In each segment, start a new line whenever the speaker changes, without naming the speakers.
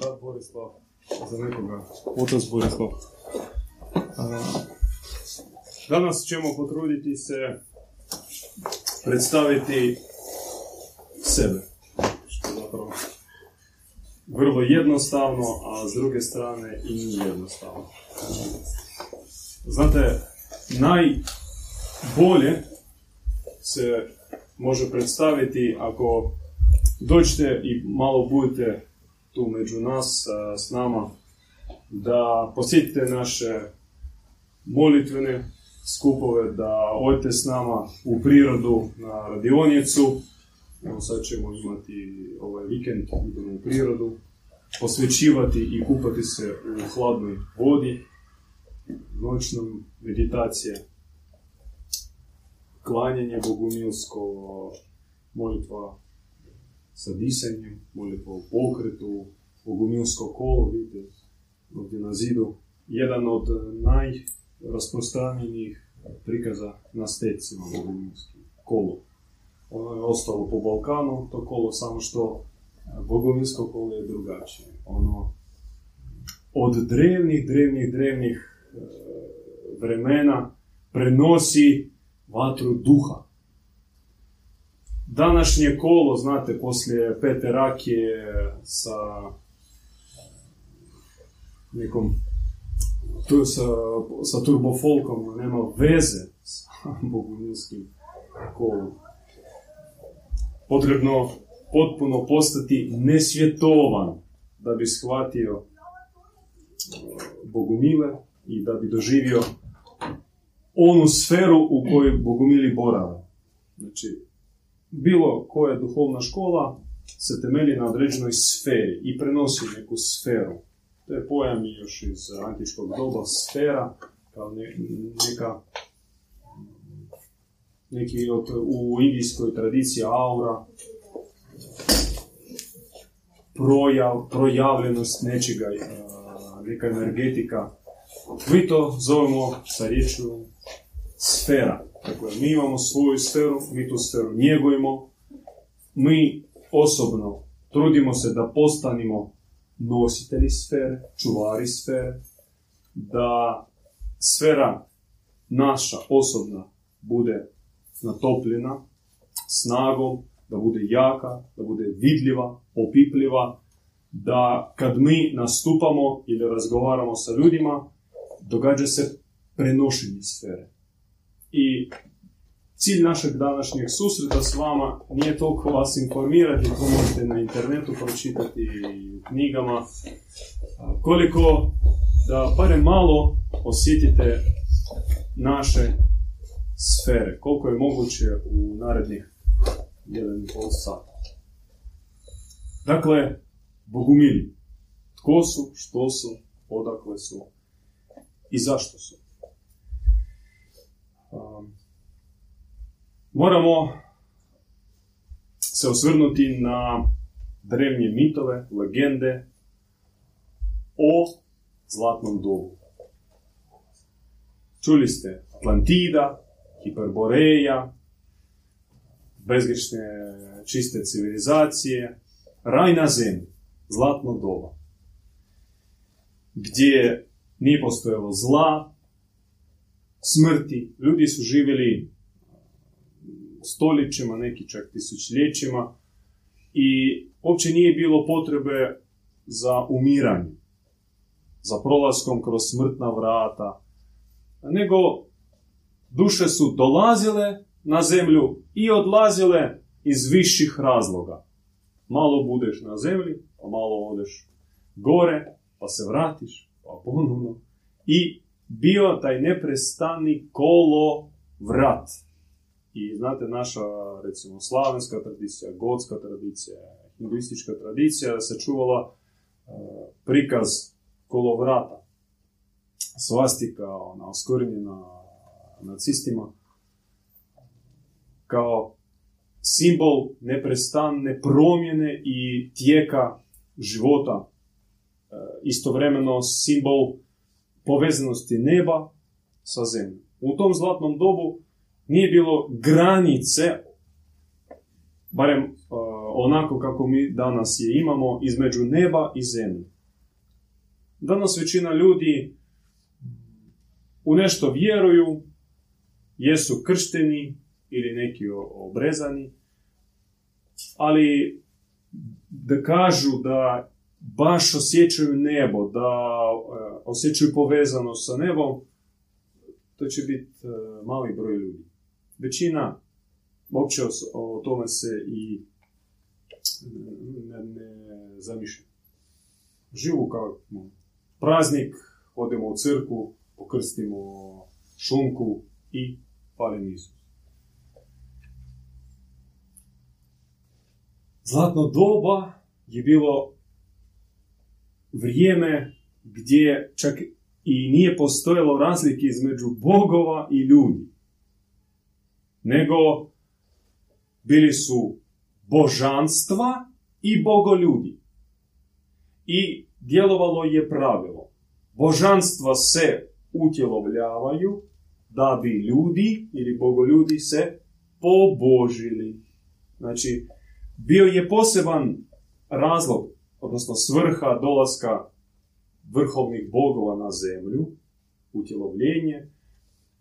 brat Borislav, za nekoga otac Borislav. Danas ćemo potruditi se predstaviti sebe. Što je zapravo vrlo jednostavno, a s druge strane i nije jednostavno. Znate, najbolje se može predstaviti ako dođete i malo budete tu među nas, s nama, da posjetite naše molitvene skupove, da odete s nama u prirodu na radionicu. Evo sad ćemo imati ovaj vikend, idemo u prirodu, posvećivati i kupati se u hladnoj vodi, noćnom meditacije, klanjanje bogumilsko, molitva sa disanjem, molitva u pokretu, bogumilsko kolo, vidite, ovdje na zidu. Jedan od najrasprostranjenijih prikaza na stecima bogumilskih kolo. Ono je ostalo po Balkanu, to kolo, samo što bogumilsko kolo je drugačije. Ono, od drevnih, drevnih, drevnih e, vremena prenosi vatru duha. Današnje kolo, znate, poslije pete rakije sa nekom tu sa, sa turbofolkom nema veze sa bogumilskim kolom. Potrebno potpuno postati nesvjetovan da bi shvatio bogumile i da bi doživio onu sferu u kojoj bogumili borave. Znači, bilo koja duhovna škola se temelji na određenoj sferi i prenosi neku sferu. To je pojam još iz antičkog doba, sfera, kao neka neki od, u indijskoj tradiciji aura, projav, projavljenost nečega, neka energetika. Mi to zovemo sa sfera. Dakle, mi imamo svoju sferu, mi tu sferu njegujemo, mi osobno trudimo se da postanimo nositelji sfere, čuvari sfere, da sfera naša osobna bude natopljena snagom, da bude jaka, da bude vidljiva, opipljiva, da kad mi nastupamo ili razgovaramo sa ljudima, događa se prenošenje sfere. I cilj našeg današnjeg susreta s vama nije toliko vas informirati, to možete na internetu pročitati i u knjigama, koliko da barem malo osjetite naše sfere, koliko je moguće u narednih jedan i pol sata. Dakle, bogumili. Tko su, što su, odakle su i zašto su. Um, moramo se osvrnuti na drevnje mitove, legende o zlatnom dobu. Čuli ste Atlantida, Hiperboreja, bezgrešne čiste civilizacije, raj na zemlji, zlatno doba, gdje nije postojalo zla, smrti, ljudi su živjeli stoljećima, neki čak tisućljećima i uopće nije bilo potrebe za umiranje, za prolaskom kroz smrtna vrata, nego duše su dolazile na zemlju i odlazile iz viših razloga. Malo budeš na zemlji, pa malo odeš gore, pa se vratiš, pa ponovno. I bio taj neprestani kolo vrat. I znate, naša, recimo, slavenska tradicija, gotska tradicija, hinduistička tradicija se čuvala uh, prikaz kolovrata. Svastika, ona oskorinjena nacistima, kao simbol neprestanne promjene i tijeka života. E, istovremeno simbol povezanosti neba sa zemljom. U tom zlatnom dobu nije bilo granice, barem e, onako kako mi danas je imamo između neba i zemlje. Danas većina ljudi u nešto vjeruju, jesu kršteni ili neki obrezani, ali da kažu da baš osjećaju nebo, da e, osjećaju povezanost sa nebom, to će biti e, mali broj ljudi. Većina uopće o, tome se i ne, ne zamišlja. Živu kao praznik, odemo u crku, pokrstimo šunku i palim Isus. Zlatno doba je bilo vrijeme gdje čak i nije postojalo razlike između bogova i ljudi. Nego bili su božanstva i bogoljudi. I djelovalo je pravilo. Božanstva se utjelovljavaju da bi ljudi ili bogoljudi se pobožili. Znači, bio je poseban razlog, odnosno svrha dolaska vrhovnih bogova na zemlju, utjelovljenje,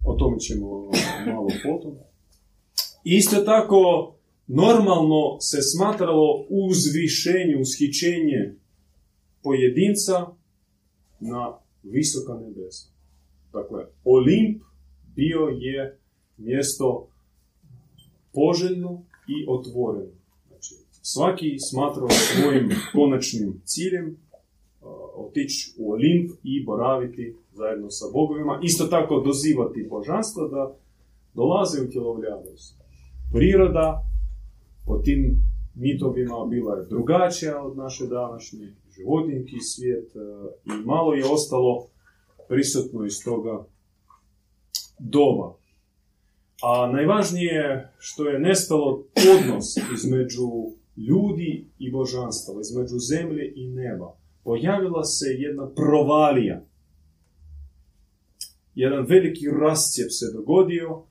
o tome ćemo malo potom. Isto tako, normalno se smatralo uzvišenje, ushićenje pojedinca na visoka nebesa. Dakle, Olimp bio je mjesto poželjno i otvoreno. Svaki smatrao svojim konačnim ciljem otići u Olimp i boraviti zajedno sa bogovima. Isto tako dozivati božanstva da dolaze u tjelovljavaju Priroda po tim mitovima bila je drugačija od naše današnje, životinski svijet i malo je ostalo prisutno iz toga doba. A najvažnije što je nestalo odnos između ljudi i božanstva, između zemlje i neba. Pojavila se jedna provalija. Jedan veliki rascijep se dogodio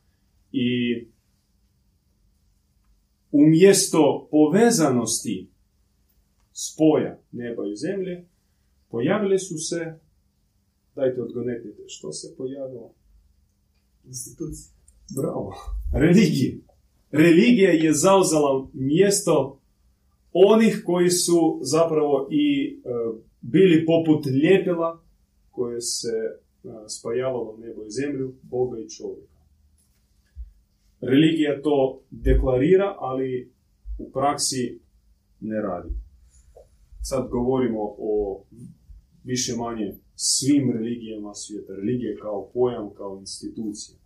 i umjesto povezanosti spoja neba i zemlje, pojavile su se, dajte odgonetite, što se pojavilo?
institucije.
Bravo. Religije. Religija je zauzela mjesto onih koji su zapravo i e, bili poput ljepila koje se e, spajavalo nebo i zemlju, Boga i čovjeka. Religija to deklarira, ali u praksi ne radi. Sad govorimo o više manje svim religijama svijeta. Religije kao pojam, kao institucija.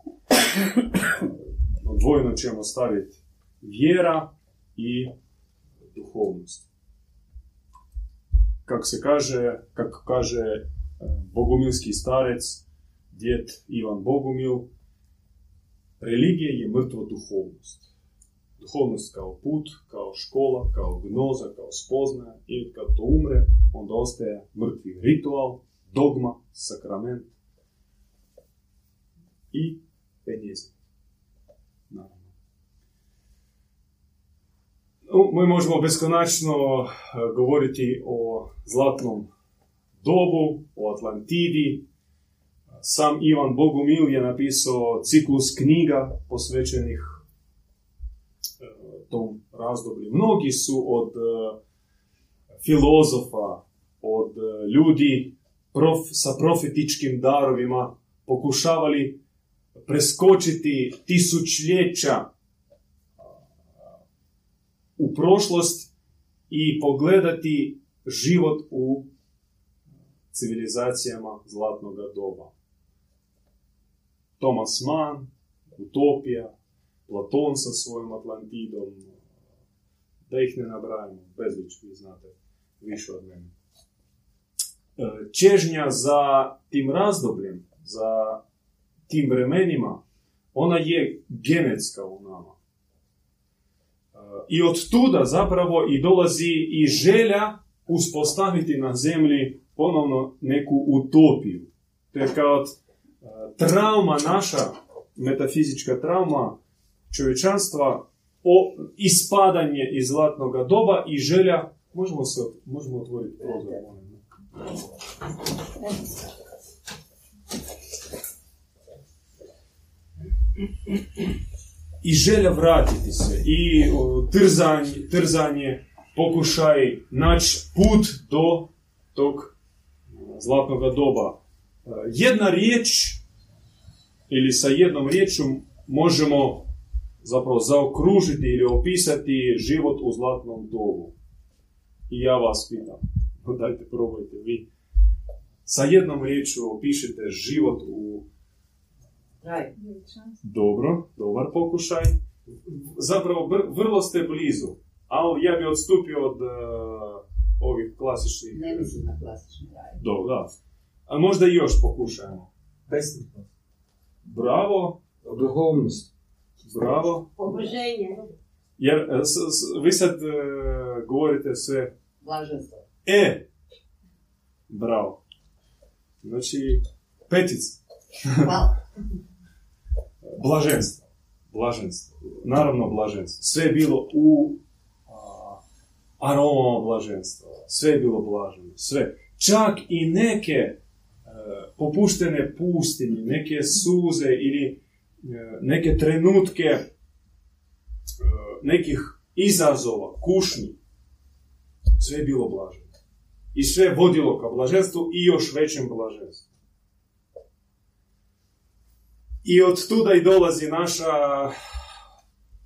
Odvojeno ćemo staviti vjera i duhovnost. Kako se kaže, kako kaže e, bogumilski starec, djet Ivan Bogumil, religija je mrtva duhovnost. Duhovnost kao put, kao škola, kao gnoza, kao spoznaja i kad to umre, onda ostaje mrtvi ritual, dogma, sakrament i penjezim. Mi možemo beskonačno eh, govoriti o zlatnom dobu, o Atlantidi. Sam Ivan Bogumil je napisao ciklus knjiga posvećenih eh, tom razdoblju. Mnogi su od eh, filozofa, od ljudi prof, sa profetičkim darovima pokušavali preskočiti tisućljeća u prošlost i pogledati život u civilizacijama zlatnog doba. Thomas Mann, Utopija, Platon sa svojom Atlantidom, da ih ne nabrajamo, bezlič, vi znate više od mene. E, čežnja za tim razdobljem, za tim vremenima, ona je genetska u nama. I od tuda zapravo i dolazi i želja uspostaviti na zemlji ponovno neku utopiju. To kao e, trauma naša, metafizička trauma čovječanstva o ispadanje iz zlatnog doba i želja, možemo se možemo otvoriti prozor. I želja vratiti se i trzanje, trzanje, pokušaj naći put do tog zlatnog doba. E, jedna riječ ili sa jednom riječom možemo zapravo zaokružiti ili opisati život u zlatnom dobu. I ja vas pitam, dajte probajte vi. Sa jednom riječu opišite život u...
Raj.
Dobro, dobar pokušaj. Zapravo, vrlo ste blizu, ali ja bi odstupio od uh, ovih klasičnih...
Ne mislim na klasični raj.
Dobro, da. A možda i još pokušajmo.
Besmrtnost.
Bravo.
Duhovnost.
Bravo.
Oboženje.
Jer e, s, s, vi sad uh, govorite sve...
Blaženstvo.
E! Bravo. Znači, petica.
Hvala.
Blaženstvo. Blaženstvo. Naravno blaženstvo. Sve je bilo u a, aromama blaženstva. Sve je bilo blaženo. Sve. Čak i neke e, popuštene pustinje, neke suze ili e, neke trenutke e, nekih izazova, kušnji. Sve je bilo blaženo. I sve je vodilo ka blaženstvu i još većem blaženstvu. I od tuda i dolazi naša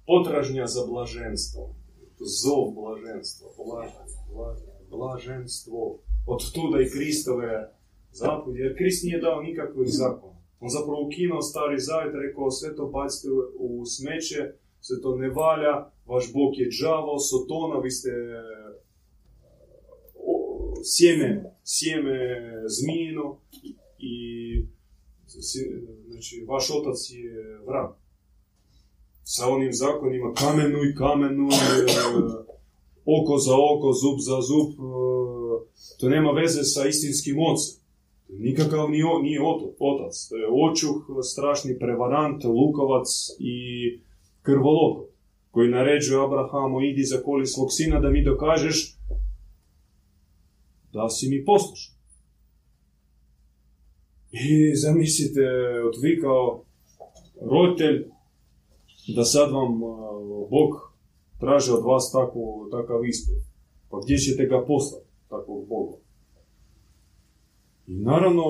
potražnja za blaženstvo. Zov blaženstva, blaženstvo. Od tuda i Kristove zapovjede, jer Krist nije dao nikakvih zakona. On zapravo ukinuo stari zavjet, rekao sve to bacite u smeće, sve to ne valja, vaš Bog je džavo, sotona, vi ste sjeme, sjeme zmijino i znači, vaš otac je vrag. Sa onim zakonima kamenuj, kamenuj, oko za oko, zub za zub, to nema veze sa istinskim ocem. Nikakav nije, nije otac. To je očuh, strašni prevarant, lukovac i krvolok koji naređuje Abrahamu idi za koli svog sina da mi dokažeš da si mi poslušan. I zamislite, vi kao roditelj, da sad vam Bog traži od vas tako, takav ispred. Pa gdje ćete ga poslati, takvog Boga? I naravno,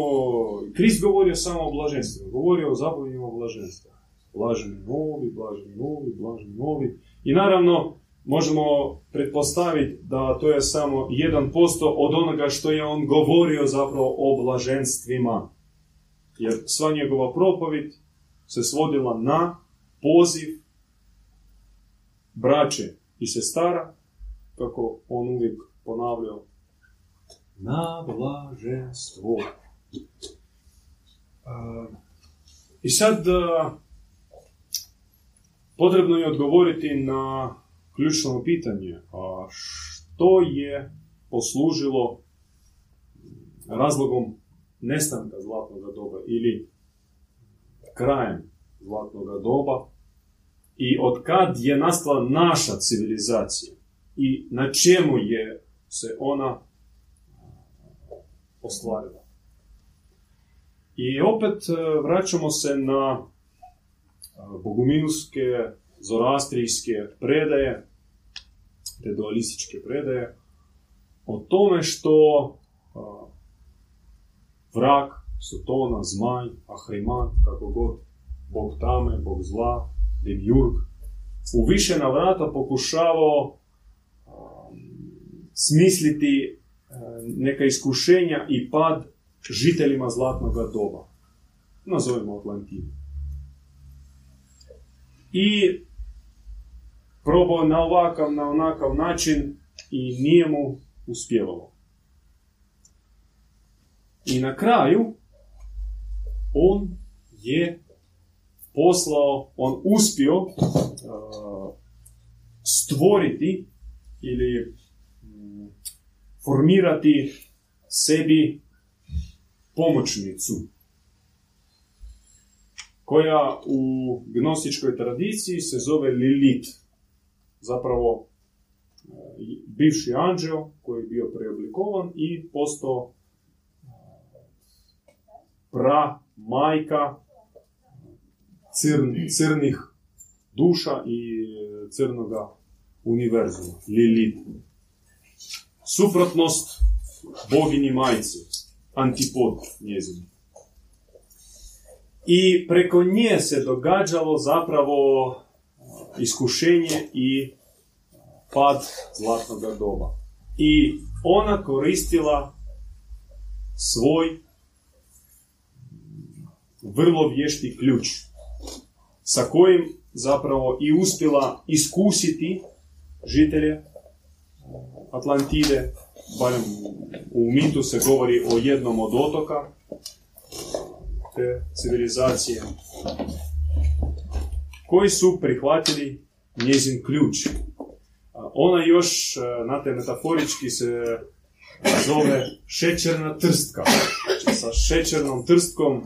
Krist govorio samo o blaženstvu, govorio o zapovjedima blaženstva. Blaženi novi, blaženi novi, blaženi novi. I naravno, možemo pretpostaviti da to je samo 1% od onoga što je on govorio zapravo o blaženstvima. Jer sva njegova propovjed se svodila na poziv braće i sestara, kako on uvijek ponavljao, na blaženstvo. I sad potrebno je odgovoriti na ključno pitanje, a što je poslužilo razlogom nestanka zlatnog doba ili krajem zlatnog doba i od kad je nastala naša civilizacija i na čemu je se ona ostvarila. I opet e, vraćamo se na boguminuske zorastrijske predaje, te dualističke predaje, o tome što vrak, Sotona, Zmaj, Ahriman, kako god, Bog tame, Bog zla, Demiurg, u više navrata pokušavao smisliti neka iskušenja i pad žiteljima zlatnog doba. Nazovimo Atlantinu. I probao na ovakav, na onakav način i nije mu uspjevalo. I na kraju on je poslao, on uspio uh, stvoriti ili um, formirati sebi pomoćnicu koja u gnostičkoj tradiciji se zove Lilith. Zapravo e, bivši anđeo koji je bio preoblikovan i postao pra majka crn- crnih duša i crnoga univerzuma, Lilith. Suprotnost boginji majci, antipod njezini. I preko nje se događalo zapravo iskušenje i pad zlatnog doba. I ona koristila svoj vrlo vješti ključ sa kojim zapravo i uspjela iskusiti žitelje Atlantide, barem u mitu se govori o jednom od otoka te civilizacije, koji su prihvatili njezin ključ. A Ona još, znate, metaforički se zove šećerna trstka. Znači, sa šećernom trstkom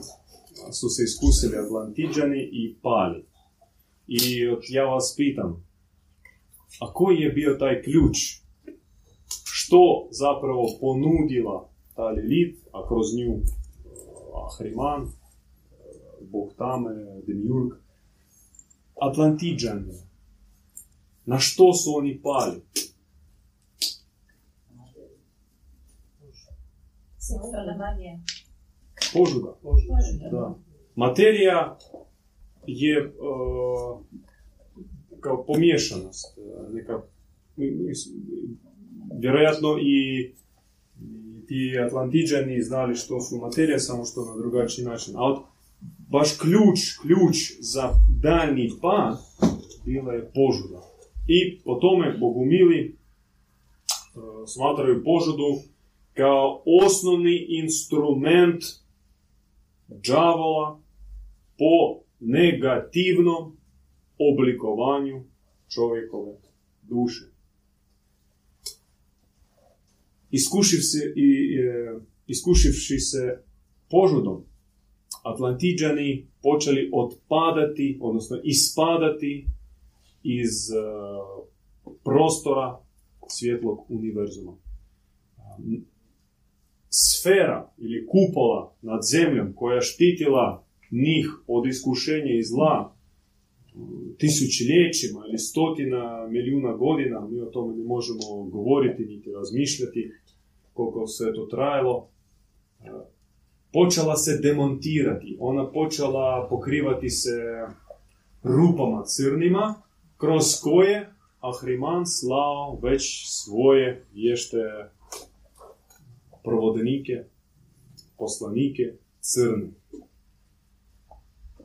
su se iskusili Atlantiđani i pali. I ja vas pitam, a koji je bio taj ključ? Što zapravo ponudila ta Lilith, a kroz nju uh, Ahriman, uh, Bog Tame, Demiurg, Atlantiđani. Na što su oni pali?
Magija.
Požuda.
Požuda.
Da. Materija je uh, kao pomiješanost. uh, Neka, vjerojatno i, i ti Atlantiđani znali što su materija, samo što na drugačiji način. A od, baš ključ, ključ za daljnji pad bila je požuda. I po tome bogumili uh, smatraju požudu kao osnovni instrument đavola po negativnom oblikovanju čovjekove duše. Iskušiv se, i, e, iskušivši se požudom, Atlantiđani počeli otpadati, odnosno ispadati iz e, prostora svjetlog univerzuma. Sfera ili kupola nad zemljom koja štitila njih od iskušenja i zla tisućljećima ili stotina milijuna godina, mi o tome ne možemo govoriti niti razmišljati koliko se to trajalo, e, počela se demontirati. Ona počela pokrivati se rupama crnima, kroz koje Ahriman slao već svoje vješte provodnike, poslanike crne.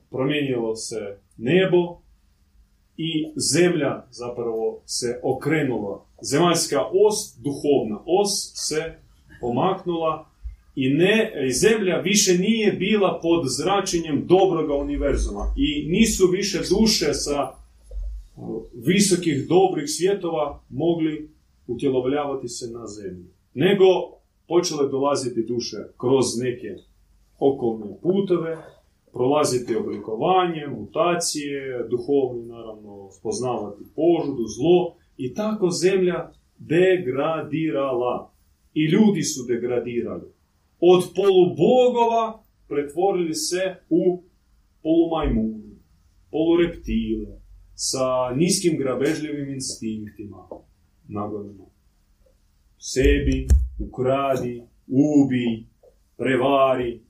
Promijenilo se nebo i zemlja zapravo se okrenula. Zemaljska os, duhovna os, se pomaknula i ne, zemlja više nije bila pod zračenjem dobroga univerzuma i nisu više duše sa visokih dobrih svjetova mogli utjelovljavati se na zemlju. Nego počele dolaziti duše kroz neke okolne putove, prolaziti oblikovanje, mutacije, duhovni naravno spoznavati požudu, zlo i tako zemlja degradirala. I ljudi su degradirali. Od polubogova pretvorili se u polumajmune, polureptile, sa niskim grabežljivim instinktima. Nagodno. Sebi, ukradi, ubi, prevari,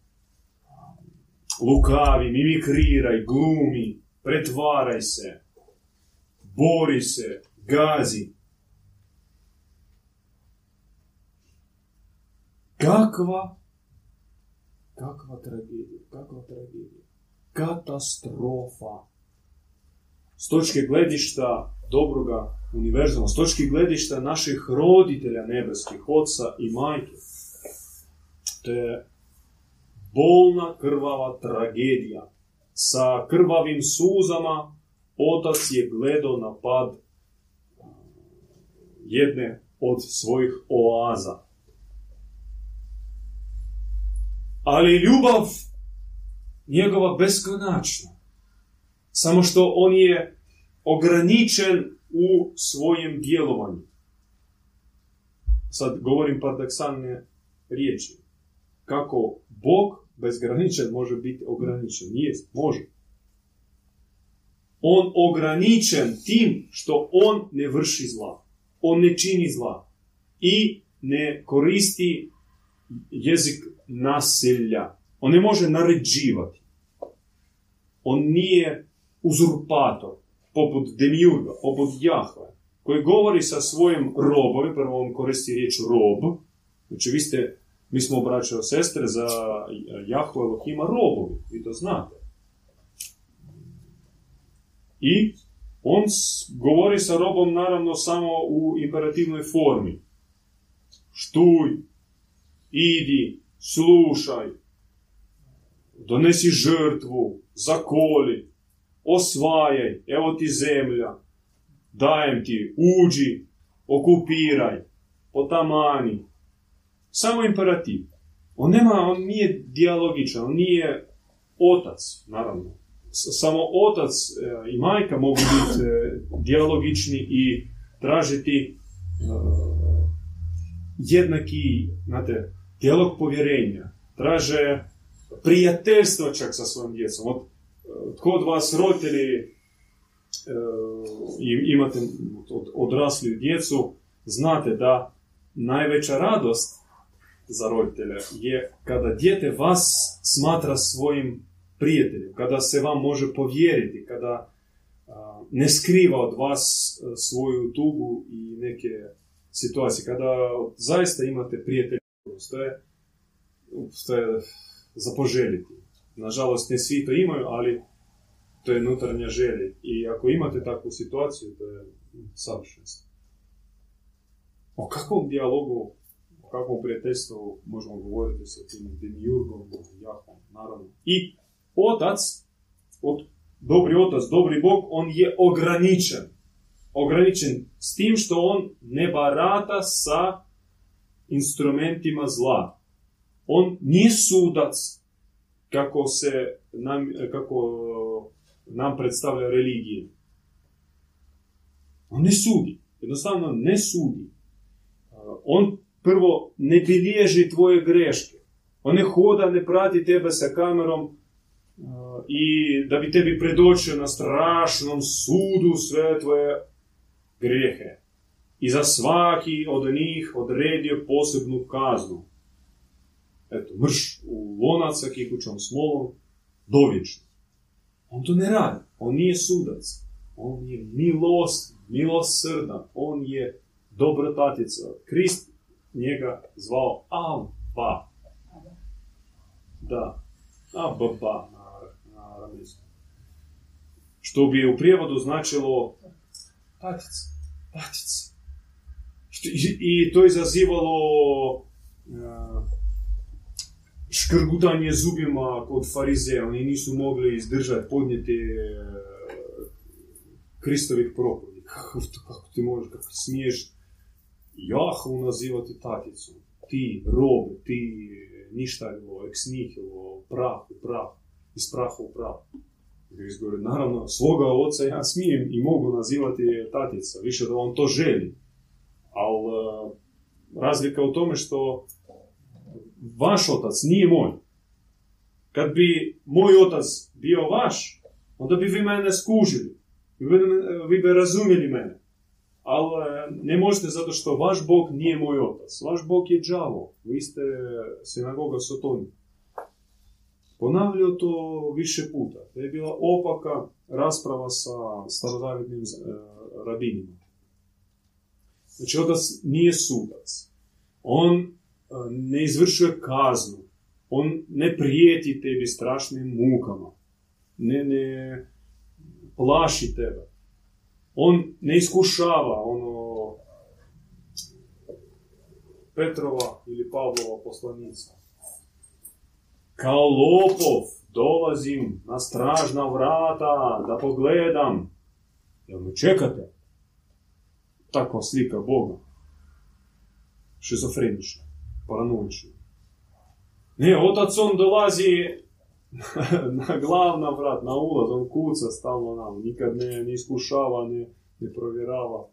lukavi, mimikriraj, glumi, pretvaraj se, bori se, gazi. Kakva, kakva tragedija, kakva tragedija, katastrofa. S točke gledišta dobroga univerzuma, s točke gledišta naših roditelja nebeskih, oca i majke, to je bolna krvava tragedija. Sa krvavim suzama otac je gledao na pad jedne od svojih oaza. Ali ljubav njegova beskonačna. Samo što on je ograničen u svojem djelovanju. Sad govorim paradoksalne riječi. Kako Bog bezgraničen može biti ograničen? Jest, može. On ograničen tim što on ne vrši zla. On ne čini zla. I ne koristi jezik nasilja. On ne može naređivati. On nije uzurpator, poput Demiurga, poput Jahve, koji govori sa svojim robom, prvo on koristi riječ rob, znači vi ste, mi smo obraćao sestre za Jahve Elohima robovi, vi to znate. I on govori sa robom naravno samo u imperativnoj formi. Štuj, idi, slušaj, donesi žrtvu, zakoli, osvajaj, evo ti zemlja, dajem ti, uđi, okupiraj, potamani. Samo imperativ. On nema, on nije dijalogičan, on nije otac, naravno. Samo otac e, i majka mogu biti e, dijalogični i tražiti e, jednaki, znate, dijalog povjerenja. Traže prijateljstvo čak sa svojom djecom. Od, tko od vas roditelji e, i- imate od, odraslu djecu, znate da najveća radost za roditelja je kada dijete vas smatra svojim prijateljem, kada se vam može povjeriti, kada ne skriva od vas a, svoju tugu i neke situacije, kada zaista imate prijatelja, to je, to je za poželjeti. Nažalost, ne svi to imaju, ali to je unutarnja želja. I ako imate takvu situaciju, to je savršenstvo. O kakvom dijalogu, o kakvom prijateljstvu možemo govoriti sa tim Demiurgom, Jahom, naravno. I otac, od, dobri otac, dobri Bog, on je ograničen. Ograničen s tim što on ne barata sa instrumentima zla. On nije sudac, kako se nam, kako nam predstavlja religije. On ne sudi. Jednostavno ne sudi. On prvo ne bilježi tvoje greške. On ne hoda, ne prati tebe sa kamerom i da bi tebi predočio na strašnom sudu sve tvoje grehe. I za svaki od njih odredio posebnu kaznu. Eto, mrš u lonac sa kikućom smolom, dovječno. On to ne radi. On nije sudac. On je milost, milosrdan. On je dobrotatica. Krist njega zvao Abba. Da. Abba na. Što bi u prijevodu značilo tatica. Tatica. I, I to izazivalo a, škrgutanje zubima kod farizeja. Oni nisu mogli izdržati, podnijeti e, Kristovih propovjedi. Kako, kako ti možeš, kako smiješ Jahvu nazivati taticom? Ti, rob, ti, ništavilo, ex nihilo, prah u prah, iz praha u prah. Naravno, svoga oca ja smijem i mogu nazivati tatica, više da on to želi. Ali razlika u tome što vaš otac nije moj. Kad bi moj otac bio vaš, onda bi vi mene skužili. Vi vi bi razumjeli mene. Ali ne možete zato što vaš Bog nije moj otac. Vaš Bog je đavo. Vi ste sinagoga Sotoni. Ponavljao to više puta. To je bila opaka rasprava sa starodavitnim e, rabinima. Znači, otac nije sudac. On e, ne izvršuje kaznu. On ne prijeti tebi strašnim mukama. Ne, ne plaši tebe. On ne iskušava ono Petrova ili Pavlova poslanica. Kao lopov dolazim na stražna vrata da pogledam. Jel me čekate? Takva slika Boga. Šizofrenična, paranoična. Ne, otac on dolazi na glavna vrat, na ulaz, on kuca stalno nam, nikad ne, ne iskušava, ne, ne provjerava.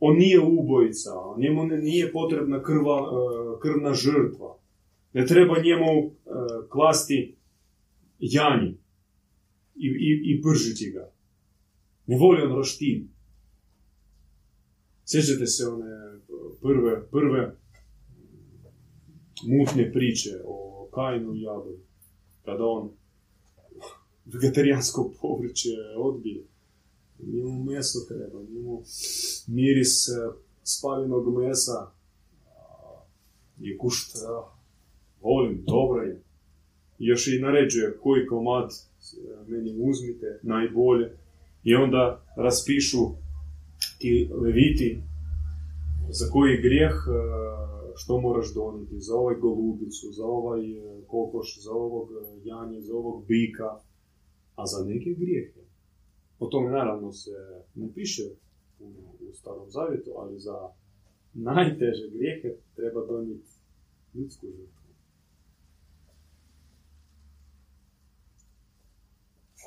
On nije ubojica, njemu ne- nije potrebna krva, e, krvna žrtva. Ne treba njemu e, klasti janji i, i, i pržiti ga. Ne voli on roštilj. Sjećate se one prve, prve mutne priče o Kainu i Abelu. Kada on vegetarijansko povrće odbije. Njemu meso treba, njemu miris e, spaljenog mesa i kušta. Volim, dobro je. Još i naređuje koji komad e, meni uzmite, najbolje. I onda raspišu ti leviti za koji grijeh što moraš donijeti, za ovaj golubicu, za ovaj kokoš, za ovog janje, za ovog bika, a za neke grijehe. O tome naravno se ne piše puno u starom zavjetu, ali za najteže grijehe treba donijeti ljudsku žrtvu.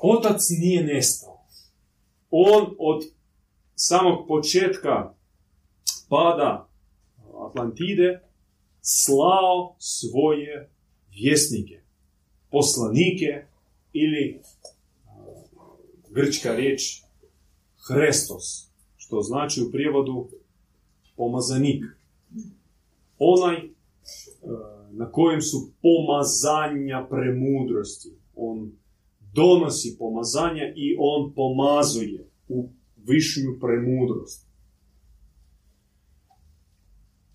Otac nije nestao. On od samog početka pada Atlantide slao svoje vjesnike, poslanike ili grčka riječ Hrestos, što znači u prijevodu pomazanik. Onaj na kojem su pomazanja premudrosti. On donosi pomazanja i on pomazuje u višnju premudrost.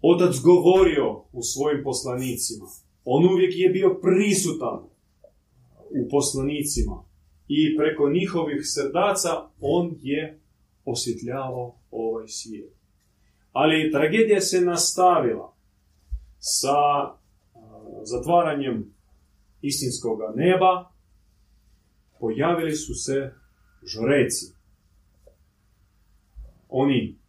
Otac govorio u svojim poslanicima. On uvijek je bio prisutan u poslanicima i preko njihovih srdaca on je osvjetljavao ovaj svijet. Ali tragedija se nastavila sa zatvaranjem istinskog neba. Pojavili su se žreci. Oni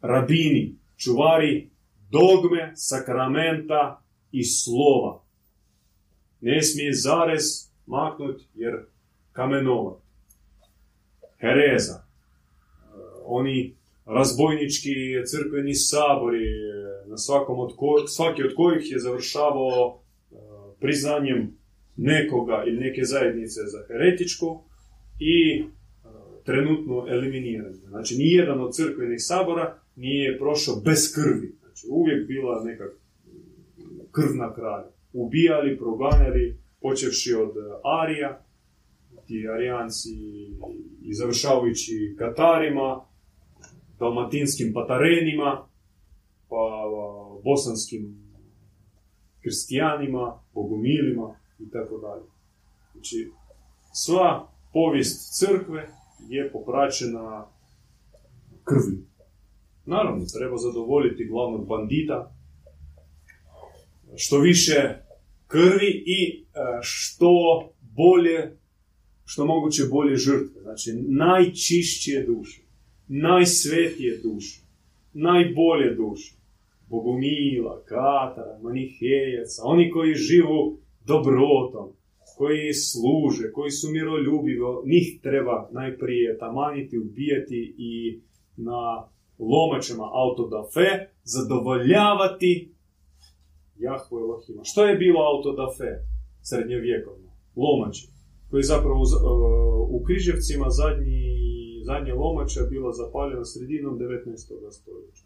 rabini, čuvari dogme, sakramenta i slova. Ne smije zarez maknut jer kamenovat. Hereza. Oni razbojnički crkveni sabori, na svakom od ko, svaki od kojih je završavao e, priznanjem nekoga ili neke zajednice za heretičku i e, trenutno eliminiranje. Znači, nijedan od crkvenih sabora nije prošao bez krvi. Znači, uvijek bila neka krv na kraju. Ubijali, proganjali, počevši od e, Arija, ti Arijanci i završavajući Katarima, dalmatinskim patarenima, pa a, bosanskim kristijanima, bogumilima i tako dalje. Znači, sva povijest crkve je popraćena krvi. Naravno, treba zadovoljiti glavnog bandita, što više krvi i e, što bolje, što moguće bolje žrtve. Znači, najčišćije duše, najsvetije duše, najbolje duše. Bogomila, Katara, Manihejaca, oni koji živu dobrotom, koji služe, koji su miroljubivi, njih treba najprije tamaniti, ubijati i na lomačima auto da fe zadovoljavati Jahvu Elohima. Što je bilo auto da fe srednjovjekovno? Lomači. Koji zapravo uh, u Križevcima zadnji, zadnje lomača bila zapaljena sredinom 19. stoljeća.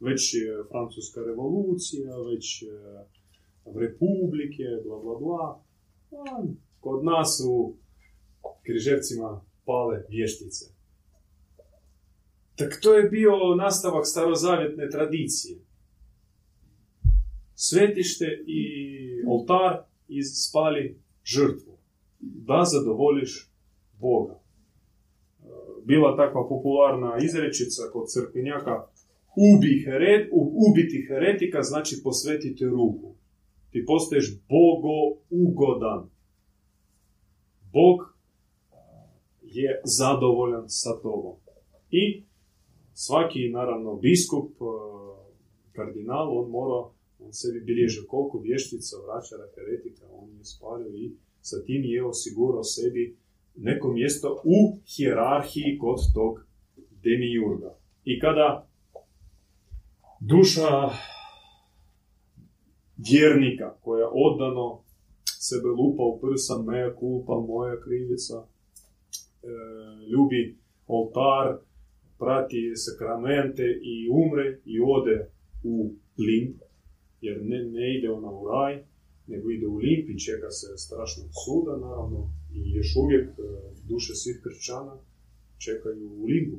Već je Francuska revolucija, već je republike, bla bla bla. A kod nas u Križevcima pale vještice. Tak to je bio nastavak starozavjetne tradicije. Svetište i oltar spali žrtvu. Da zadovoljiš Boga. Bila takva popularna izrečica kod crkvenjaka Ubi heret, ubiti heretika znači posvetiti ruku. Ti postaješ Bogo ugodan. Bog je zadovoljan sa tobom. I svaki, naravno, biskup, kardinal, on mora, on sebi bilježi koliko vještica, vraćara, heretika, on je spalio i sa tim je osigurao sebi neko mjesto u hijerarhiji kod tog demiurga. I kada duša vjernika koja odano sebe lupa u prsa, moja kulpa, moja krivica, e, ljubi oltar, prati sakramente i umre i ode u limb, jer ne, ne ide ona u raj, nego ide u limb i čeka se strašnog suda, naravno, i još uvijek e, duše svih kršćana čekaju u limbu.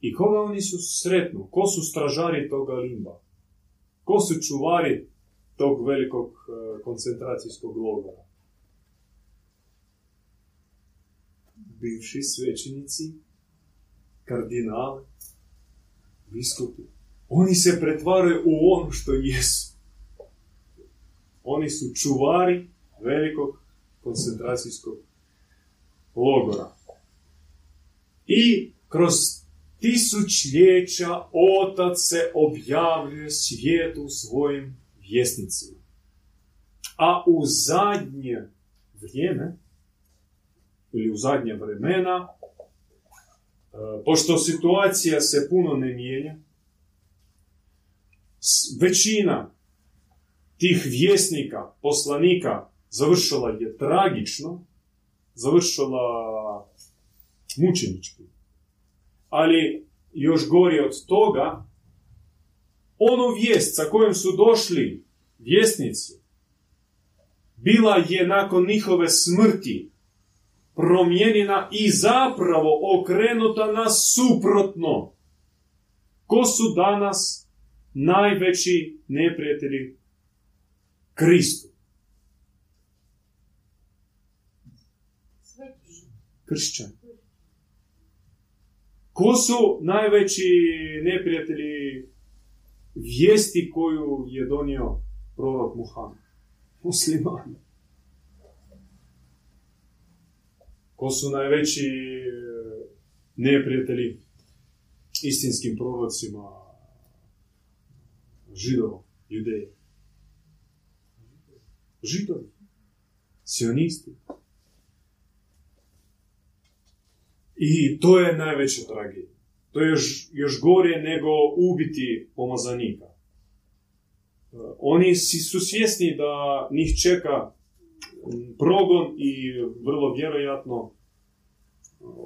I koga oni su sretnu? Ko su stražari toga limba? Ko su čuvari tog velikog e, koncentracijskog logora? Bivši svećenici, kardinali, biskupi. Oni se pretvaraju u ono što jesu. Oni su čuvari velikog koncentracijskog logora. I kroz tisućljeća Otac se objavljuje svijetu svojim vjesnicima. A u zadnje vrijeme, ili u zadnje vremena, pošto situacija se puno ne mijenja, većina tih vjesnika, poslanika, završila je tragično, završila mučenički. Ali još gori od toga, onu vijest sa kojom su došli vjesnici, bila je nakon njihove smrti promijenjena i zapravo okrenuta na suprotno. Ko su danas najveći neprijatelji Kristu? Kršćani. Ko su najveći neprijatelji vijesti koju je donio prorok Muhammed? Muslimani. Ko su najveći neprijatelji istinskim prorocima židova, judeja? Židovi, sionisti. I to je najveća tragedija. To je još, još gore nego ubiti pomazanika. Oni su svjesni da njih čeka progon i vrlo vjerojatno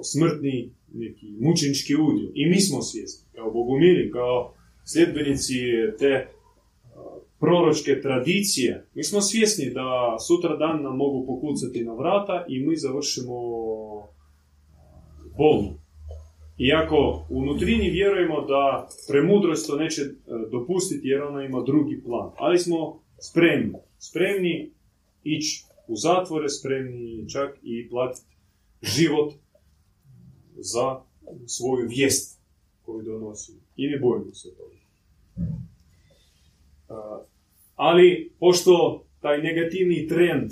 smrtni neki mučenički udjel. I mi smo svjesni, kao bogumili, kao sljedbenici te proročke tradicije, mi smo svjesni da sutra dan nam mogu pokucati na vrata i mi završimo bolno. Iako u nutrini vjerujemo da premudrost to neće e, dopustiti jer ona ima drugi plan. Ali smo spremni. Spremni ići u zatvore, spremni čak i platiti život za svoju vijest koju donosimo. I ne bojimo se toga. Ali, pošto taj negativni trend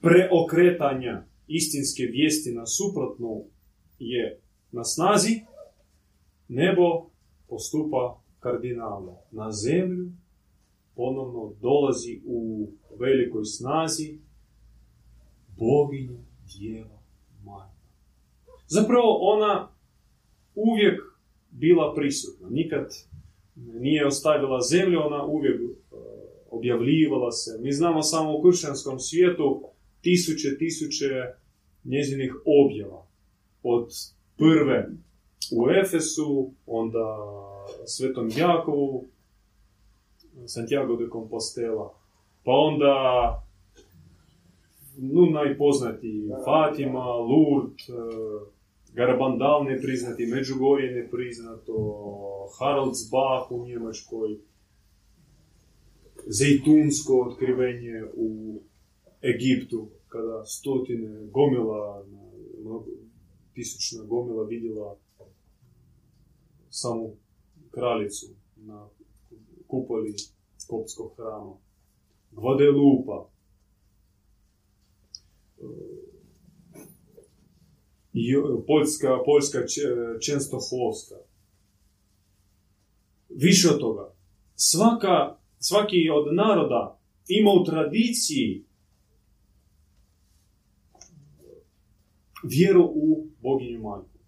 preokretanja istinske vijesti na suprotnu je na snazi, nebo postupa kardinalno. Na zemlju ponovno dolazi u velikoj snazi boginja djeva majka. Zapravo ona uvijek bila prisutna. Nikad nije ostavila zemlju, ona uvijek uh, objavljivala se. Mi znamo samo u kršćanskom svijetu tisuće, tisuće njezinih objava. Od prve u Efesu, onda Svetom Jakovu, Santiago de Compostela, pa onda no, najpoznati Fatima, Lourdes, Garabandal nepriznati, Međugorje nepriznato, Haraldsbach u Njemačkoj, Zejtunsko otkrivenje u Egiptu, kada stotine gomila, tisućna gomila vidjela samu kraljicu na kupoli kopskog hrama. Gvadelupa, i Poljska, Poljska Čenstohovska. Više od toga, svaka, svaki od naroda ima u tradiciji vjeru u boginju majku.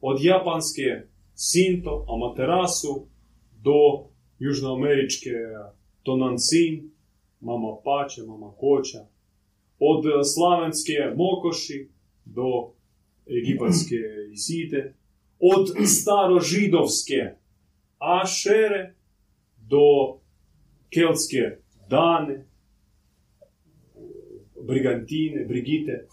Od japanske Sinto, Amaterasu, do južnoameričke Tonancin, mama Pače, mama Koća, od slavenske Mokoši do egipatske Isite, od starožidovske Ašere do keltske Dane, Brigantine, Brigite.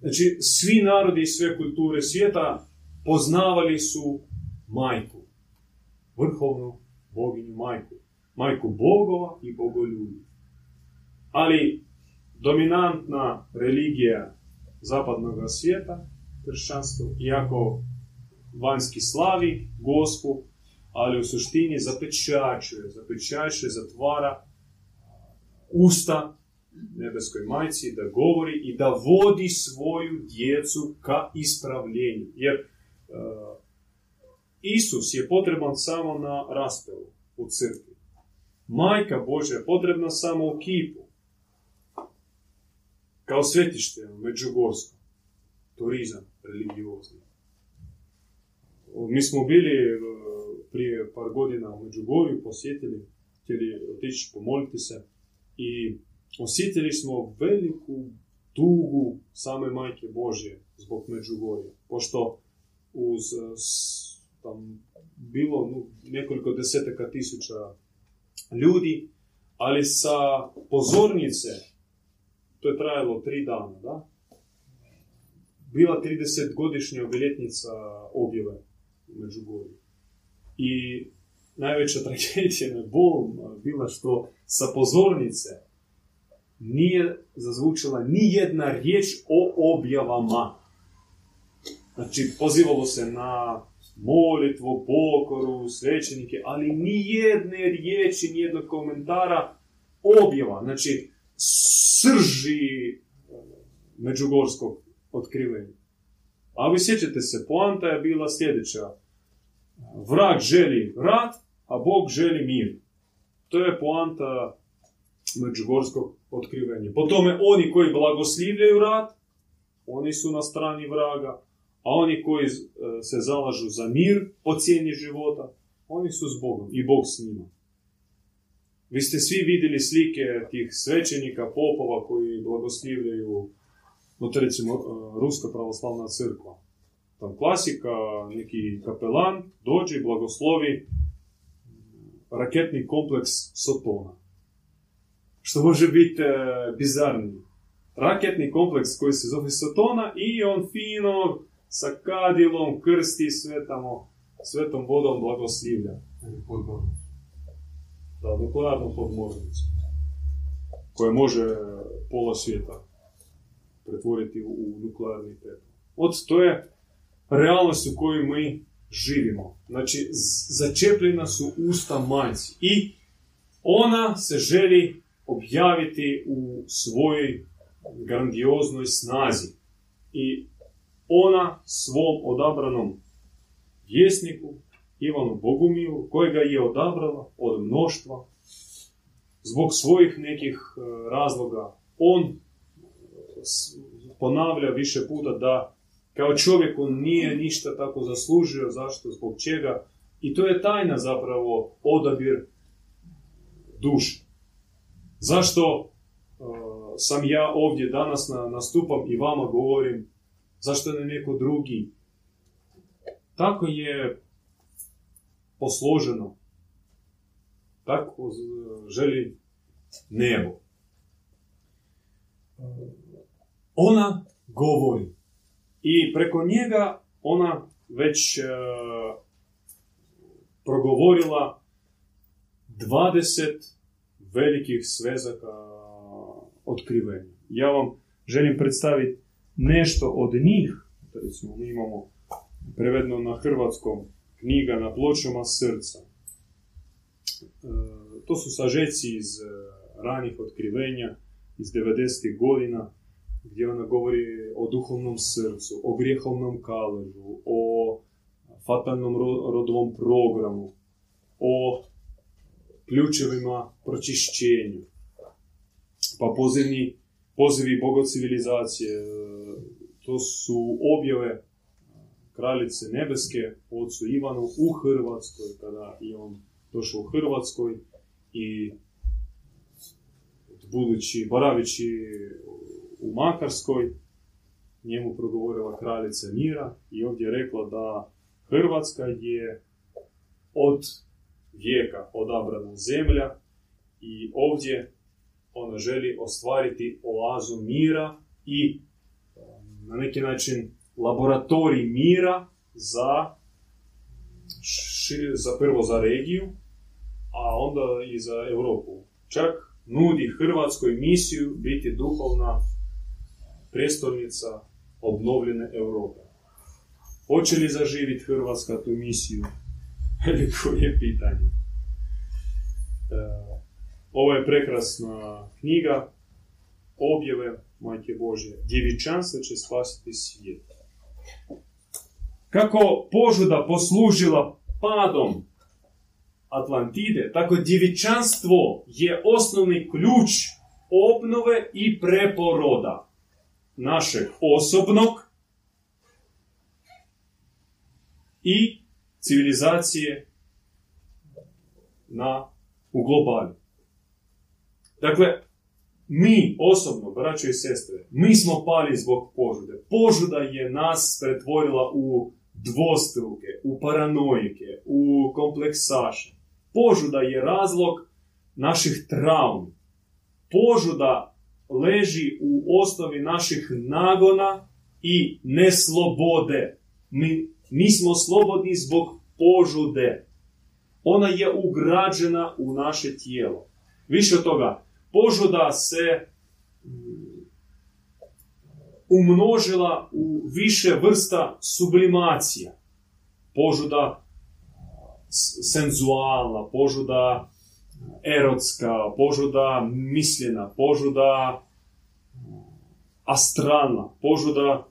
Znači, svi narodi i sve kulture svijeta poznavali su majku, vrhovnu boginju majku, majku bogova i bogoljubi. Ali dominantna religija zapadnog svijeta, kršćanstvo, iako vanjski slavi gospu, ali u suštini zapečačuje, zapečačuje, zatvara usta nebeskoj majci da govori i da vodi svoju djecu ka ispravljenju. Jer uh, Isus je potreban samo na raspelu u crkvi. Majka Božja je potrebna samo u kipu. Kao svetište međugorsko. Turizam religiozni. Mi smo bili uh, prije par godina u Međugorju, posjetili, htjeli otići pomoliti se i osjetili smo veliku tugu same Majke Božje zbog Međugorja. Pošto uz tam bilo no, nekoliko desetaka tisuća ljudi, ali sa pozornice, to je trajalo tri dana, da? Bila 30 godišnja obiljetnica objave u Međugorju. I najveća tragedija na bol bila što sa pozornice nije zazvučila ni jedna riječ o objavama. Znači, pozivalo se na molitvu, pokoru, svećenike, ali ni jedne riječi, ni jednog komentara objava. Znači, srži međugorskog otkrivenja. A vi sjećate se, poanta je bila sljedeća. Vrag želi rat, a Bog želi mir. To je poanta međugorskog otkrivenja. Po tome oni koji blagoslivljaju rat, oni su na strani vraga, a oni koji e, se zalažu za mir po cijeni života, oni su s Bogom i Bog s njima. Vi ste svi vidjeli slike tih svećenika, popova koji blagoslivljaju, no to recimo e, Ruska pravoslavna crkva. Tam klasika, neki kapelan dođe i blagoslovi raketni kompleks Sotona. Što može biti e, bizarniji. Raketni kompleks koji se zove Sotona i on fino sa kadilom krsti sve tamo, svetom vodom blagoslivlja. Da, nuklearnu podmornicu. Koja može pola svijeta pretvoriti u, u nuklearni pepel. Od to je realnost u kojoj mi živimo. Znači, začepljena su usta majci. I ona se želi objaviti u svojoj grandioznoj snazi. I ona svom odabranom vjesniku, Ivanu Bogumilu, kojega je odabrala od mnoštva, zbog svojih nekih e, razloga, on ponavlja više puta da kao čovjek on nije ništa tako zaslužio, zašto, zbog čega. I to je tajna zapravo odabir duše. Zašto uh, sam ja ovdje danas na, nastupam i vama govorim, zašto ne neko drugi? Tako je posloženo. Tako želi nebo. Ona govori. I preko njega ona već e, progovorila 20 velikih svezaka otkrivenja. Ja vam želim predstaviti nešto od njih. Recimo, mi imamo prevedeno na hrvatskom knjiga na pločama srca. E, to su sažeci iz e, ranih otkrivenja, iz 90. godina, gdje ona govori o duhovnom srcu, o grijehovnom kaležu, o fatalnom rodovom programu, o ključevima pročišćenju. Pa pozivni pozivi bogocivilizacije, e, to su objave kraljice nebeske ocu Ivanu u Hrvatskoj, kada je on došao u Hrvatskoj i budući, boravići u Makarskoj, njemu progovorila kraljica mira i ovdje je rekla da Hrvatska je od vijeka odabrana zemlja i ovdje ona želi ostvariti oazu mira i na neki način laboratorij mira za, za prvo za regiju, a onda i za Europu. Čak nudi Hrvatskoj misiju biti duhovna prijestolnica obnovljene Europe. Hoće li zaživiti Hrvatska tu misiju? Veliko je pitanje. Ovo je prekrasna knjiga, objave Majke Božje. Djevičanstvo će spasiti svijet. Kako požuda poslužila padom Atlantide, tako djevičanstvo je osnovni ključ obnove i preporoda našeg osobnog i civilizacije na, u globali. Dakle, mi osobno, braćo i sestre, mi smo pali zbog požude. Požuda je nas pretvorila u dvostruke, u paranojike, u kompleksaše. Požuda je razlog naših traumi. Požuda leži u osnovi naših nagona i neslobode. Mi nismo slobodni zbog požude. Ona je ugrađena u naše tijelo. Više od toga, požuda se mm, umnožila u više vrsta sublimacija. Požuda s- senzualna, požuda erotska, požuda mislena, požuda astralna, požuda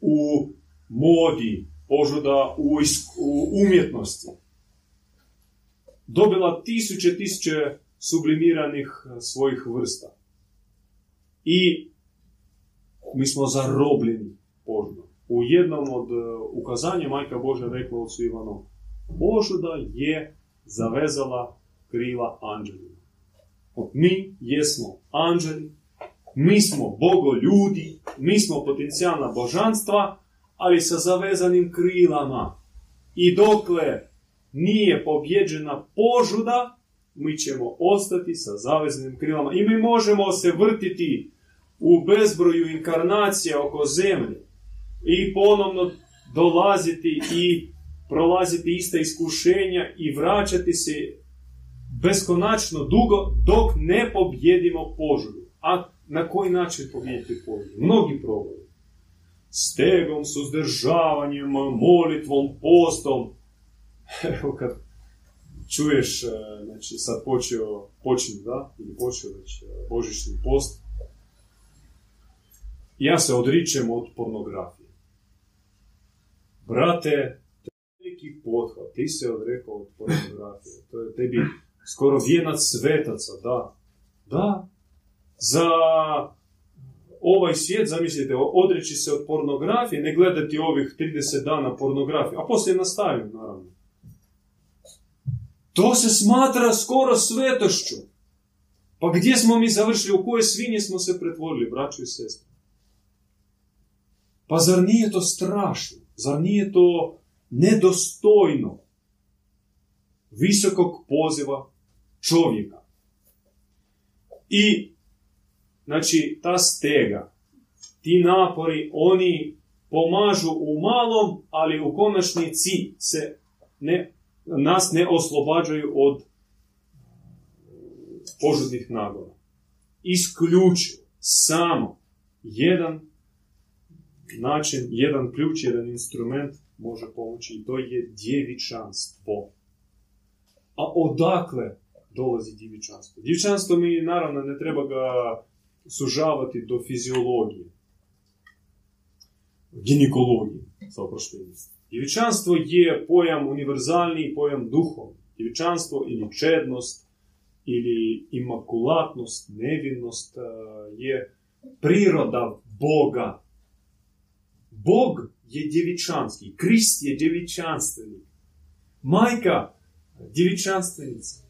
u modi, požuda u, u umjetnosti. Dobila tisuće, tisuće sublimiranih eh, svojih vrsta. I mi smo zarobljeni požudom. U jednom od eh, ukazanja Majka Božja rekla ocu Ivanu, požuda je zavezala krila anđelima. Mi jesmo anđeli, mi smo bogo ljudi, mi smo potencijalna božanstva, ali sa zavezanim krilama. I dokle nije pobjeđena požuda, mi ćemo ostati sa zavezanim krilama. I mi možemo se vrtiti u bezbroju inkarnacija oko zemlje i ponovno dolaziti i prolaziti ista iskušenja i vraćati se beskonačno dugo dok ne pobjedimo požudu. A na koji način pobijediti požudu? Mnogi probaju. Stegom, suzdržavanjem, molitvom, postom. Evo kad čuješ, e, znači sad počeo, počinje, da, ili počeo već e, božićni post, ja se odričem od pornografije. Brate, to je veliki pothvat, ti se odrekao od pornografije, to je tebi skoro vijenac svetaca, da. Da, za ovaj svijet, zamislite, odreći se od pornografije, ne gledati ovih 30 dana pornografije, a poslije nastavim, naravno. To se smatra skoro svetošću. Pa gdje smo mi završili, u koje svinje smo se pretvorili, braćo i sestre? Pa zar nije to strašno? Zar nije to nedostojno visokog poziva čovjeka? I, znači, ta stega, ti napori, oni pomažu u malom, ali u konačnici se ne, nas ne oslobađaju od požudnih nagona. Isključivo, samo, jedan način, jedan ključ, jedan instrument može pomoći i to je djevičanstvo. A odakle dolazi djevičanstvo? Djevičanstvo mi naravno ne treba ga sužavati do fiziologije, ginekologije, sa oproštenjem. Djevičanstvo je pojam univerzalni, pojam duhovni. Djevičanstvo ili čednost ili imakulatnost, nevinnost e, je priroda Boga. Bog je djevičanski, Krist je djevičanstvenik. Majka, djevičanstvenica.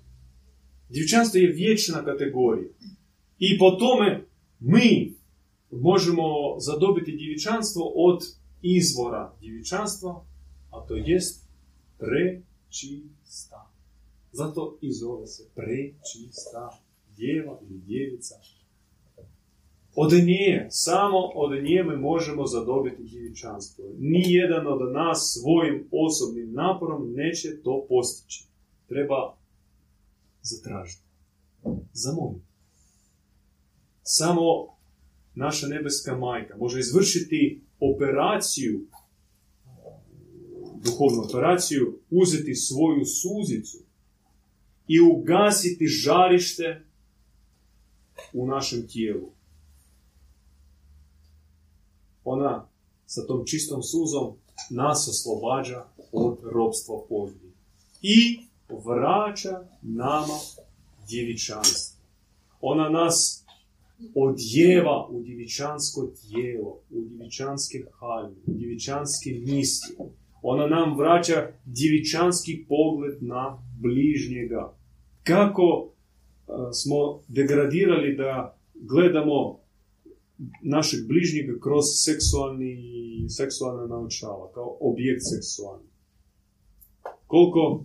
Djevičanstvo je vječna kategorija. I po tome mi možemo zadobiti djevičanstvo od izvora djevičanstva, a to jest prečista. Zato i zove se prečista djeva ili djevica. Od nje, samo od nje mi možemo zadobiti djevičanstvo. Nijedan od nas svojim osobnim naporom neće to postići. Treba zatražiti. Zamoliti. Samo naša nebeska majka može izvršiti operaciju, duhovnu operaciju, uzeti svoju suzicu i ugasiti žarište u našem tijelu. Ona sa tom čistom suzom nas oslobađa od robstva pozbi. I vraća nama djevičanstvo. Ona nas odjeva u djevičansko tijelo, u djevičanske haljne, u djevičanske misli. Ona nam vraća djevičanski pogled na bližnjega. Kako smo degradirali da gledamo našeg bližnjega kroz seksualni, seksualna naučala, kao objekt seksualni. Koliko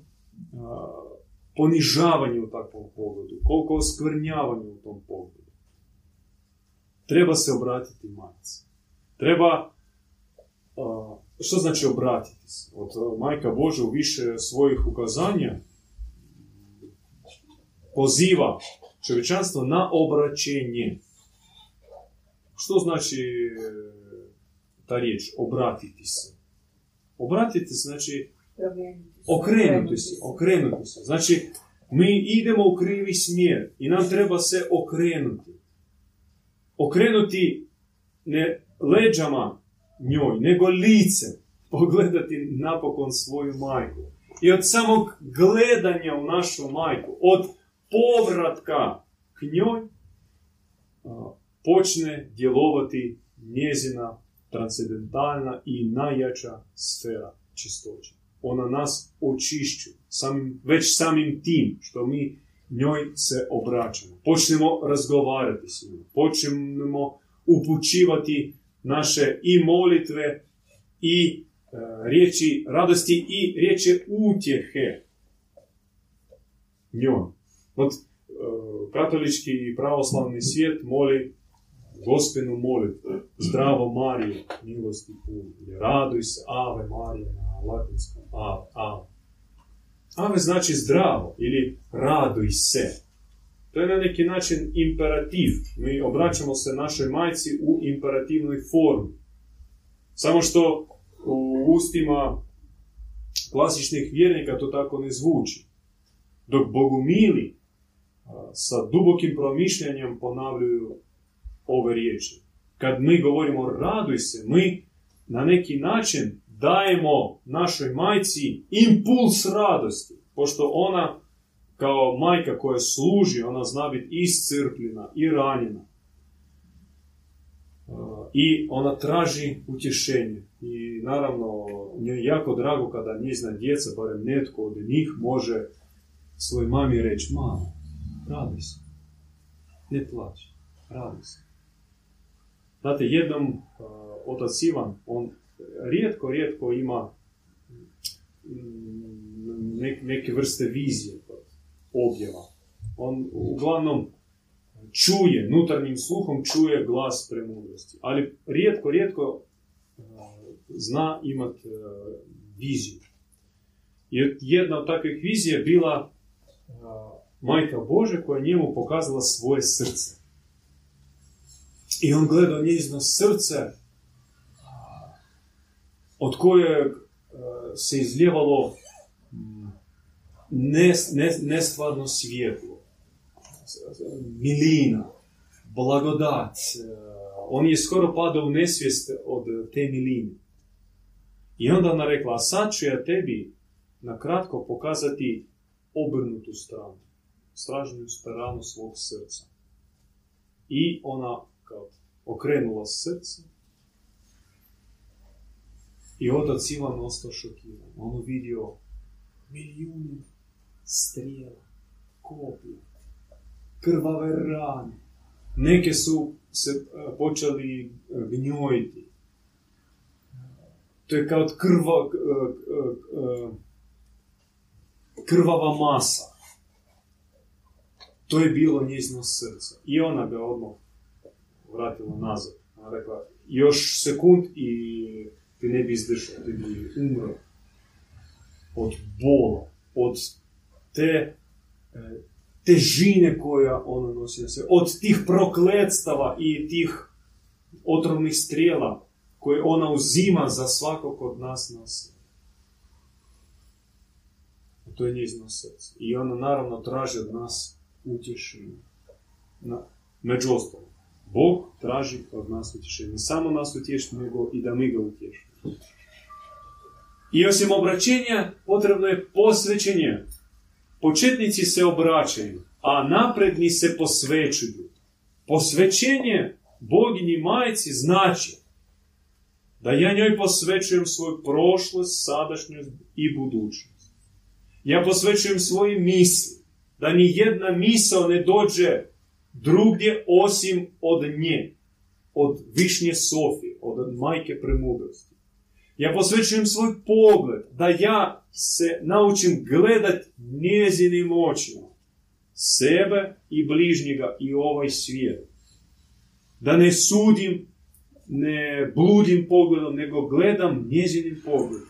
ponižavanje u takvom pogledu, koliko oskvrnjavanja u tom pogledu. Treba se obratiti majci. Treba, što znači obratiti se? Od majka Boža u više svojih ukazanja poziva čovječanstvo na obraćenje. Što znači ta riječ obratiti se? Obratiti se znači okrenuti se, okrenuti se. Znači, mi idemo u krivi smjer i nam treba se okrenuti. Okrenuti ne leđama njoj, nego lice. Pogledati napokon svoju majku. I od samog gledanja u našu majku, od povratka k njoj, počne djelovati njezina transcendentalna i najjača sfera čistoće ona nas očišćuje. Samim, već samim tim što mi njoj se obraćamo. Počnemo razgovarati s njom. Počnemo upućivati naše i molitve i e, riječi radosti i riječi utjehe njoj. Od e, katolički i pravoslavni svijet moli gospenu molitvu. Zdravo Marije, milosti puni. Raduj se, Ave Marije, na latinskom. Ave, ave. Ave znači zdravo ili raduj se. To je na neki način imperativ. Mi obraćamo se našoj majci u imperativnoj formi. Samo što u ustima klasičnih vjernika to tako ne zvuči. Dok bogumili sa dubokim promišljanjem ponavljaju ove riječi. Kad mi govorimo raduj se, mi na neki način dajemo našoj majci impuls radosti, pošto ona kao majka koja služi, ona zna biti iscrpljena i ranjena. I ona traži utješenje. I naravno, njoj je jako drago kada njezina djeca, barem netko od njih, može svoj mami reći, mama, radi se, ne plaći, radi se. Znate, jednom otac Ivan, on rijetko, rijetko ima mm, neke vrste vizije objava. On uglavnom čuje, nutarnjim sluhom čuje glas premudrosti. Ali rijetko, rijetko uh, zna imat uh, viziju. Jedna od takvih vizija bila majka Bože koja njemu pokazala svoje srce. I on gleda njezino srce od kojeg e, se izljevalo nestvarno svjetlo, milina, blagodat. E, on je skoro padao u nesvijest od te miline. I onda ona rekla, a sad ću ja tebi na kratko pokazati obrnutu stranu. stražnju stranu svog srca. I ona kao okrenula srce i otac Ivan ostao šokiran. On vidio milijuni strijela, koplja, krvave rane. Neke su se e, počeli e, gnjojiti. To je kao krva, e, krvava masa. To je bilo njezino srce. I ona ga odmah vratila nazad. Ona rekla, još sekund i ti ne bi izdržao, ti bi umro od bola, od te e, težine koja ona nosi na sebe, od tih prokletstava i tih otrovnih strijela koje ona uzima za svakog od nas na. To je njezino srce. I ona naravno traži od nas utješenje. Na, među ostalom, Bog traži od nas utješenje. Ne samo nas utješiti, nego i da mi ga utješimo. I osim obraćenja, potrebno je posvećenje. Početnici se obraćaju, a napredni se posvećuju. Posvećenje Boginji majci znači da ja njoj posvećujem svoju prošlost, sadašnjost i budućnost. Ja posvećujem svoje misli, da ni jedna misao ne dođe drugdje osim od nje, od Višnje Sofije, od majke premudrosti. Ja posvećujem svoj pogled, da ja se naučim gledat njezinim očima, sebe i bližnjega i ovaj svijet. Da ne sudim, ne bludim pogledom, nego gledam njezinim pogledom.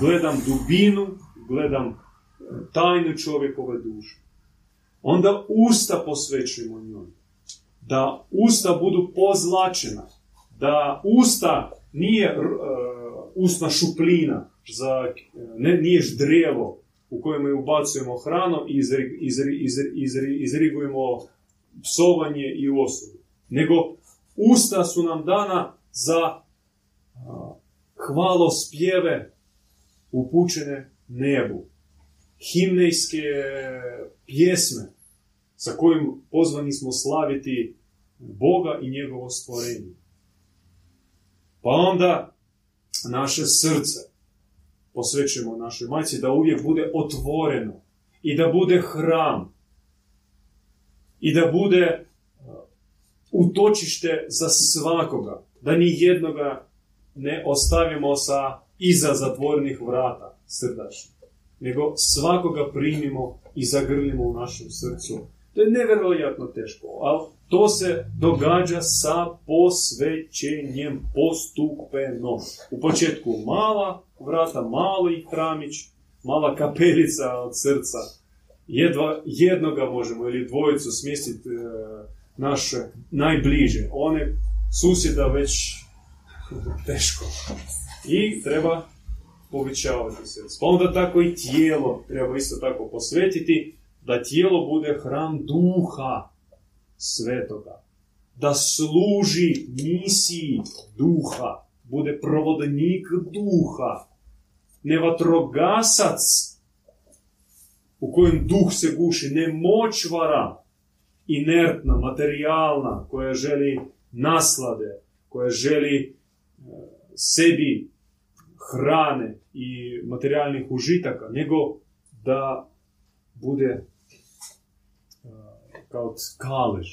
Gledam dubinu, gledam tajnu čovjekove duše. Onda usta posvećujemo njoj. Da usta budu pozlačena. Da usta nije uh, usna šuplina, za, ne, nije ždrijevo u kojem ubacujemo hranu i izri, izri, izri, izrigujemo psovanje i osudu. Nego usta su nam dana za uh, hvalospjeve upućene nebu. Himnejske pjesme sa kojim pozvani smo slaviti Boga i njegovo stvorenje. Pa onda naše srce posvećujemo našoj majci da uvijek bude otvoreno i da bude hram i da bude utočište za svakoga, da ni jednoga ne ostavimo sa iza zatvorenih vrata srdačnih, nego svakoga primimo i zagrlimo u našem srcu. To je nevjerojatno teško, ali to se događa sa posvećenjem postupeno. U početku mala vrata, mali hramić, mala kapelica od srca. Jedva jednoga možemo ili dvojicu smjestiti e, naše najbliže. One susjeda već teško. I treba povećavati srce. Pa onda tako i tijelo treba isto tako posvetiti, da tijelo bude hram duha svetoga. Da služi misiji duha, bude provodnik duha, ne vatrogasac u kojem duh se guši, ne močvara, inertna, materijalna, koja želi naslade, koja želi e, sebi hrane i materijalnih užitaka, nego da bude kao kalež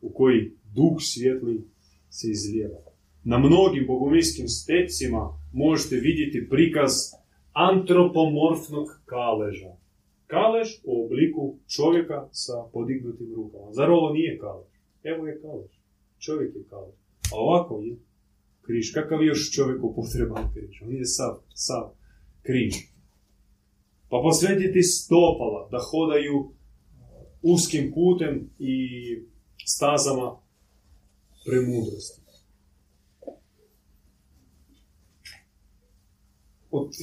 u koji duh svjetli se izlijeva. Na mnogim bogomirskim stecima možete vidjeti prikaz antropomorfnog kaleža. Kalež u obliku čovjeka sa podignutim rukama. Zar ovo nije kalež? Evo je kalež. Čovjek je kalež. A ovako je križ. Kakav je još čovjeku potreban križ? On je sav, sav križ. Pa posvetiti stopala da hodaju uskim putem i stazama premudrosti.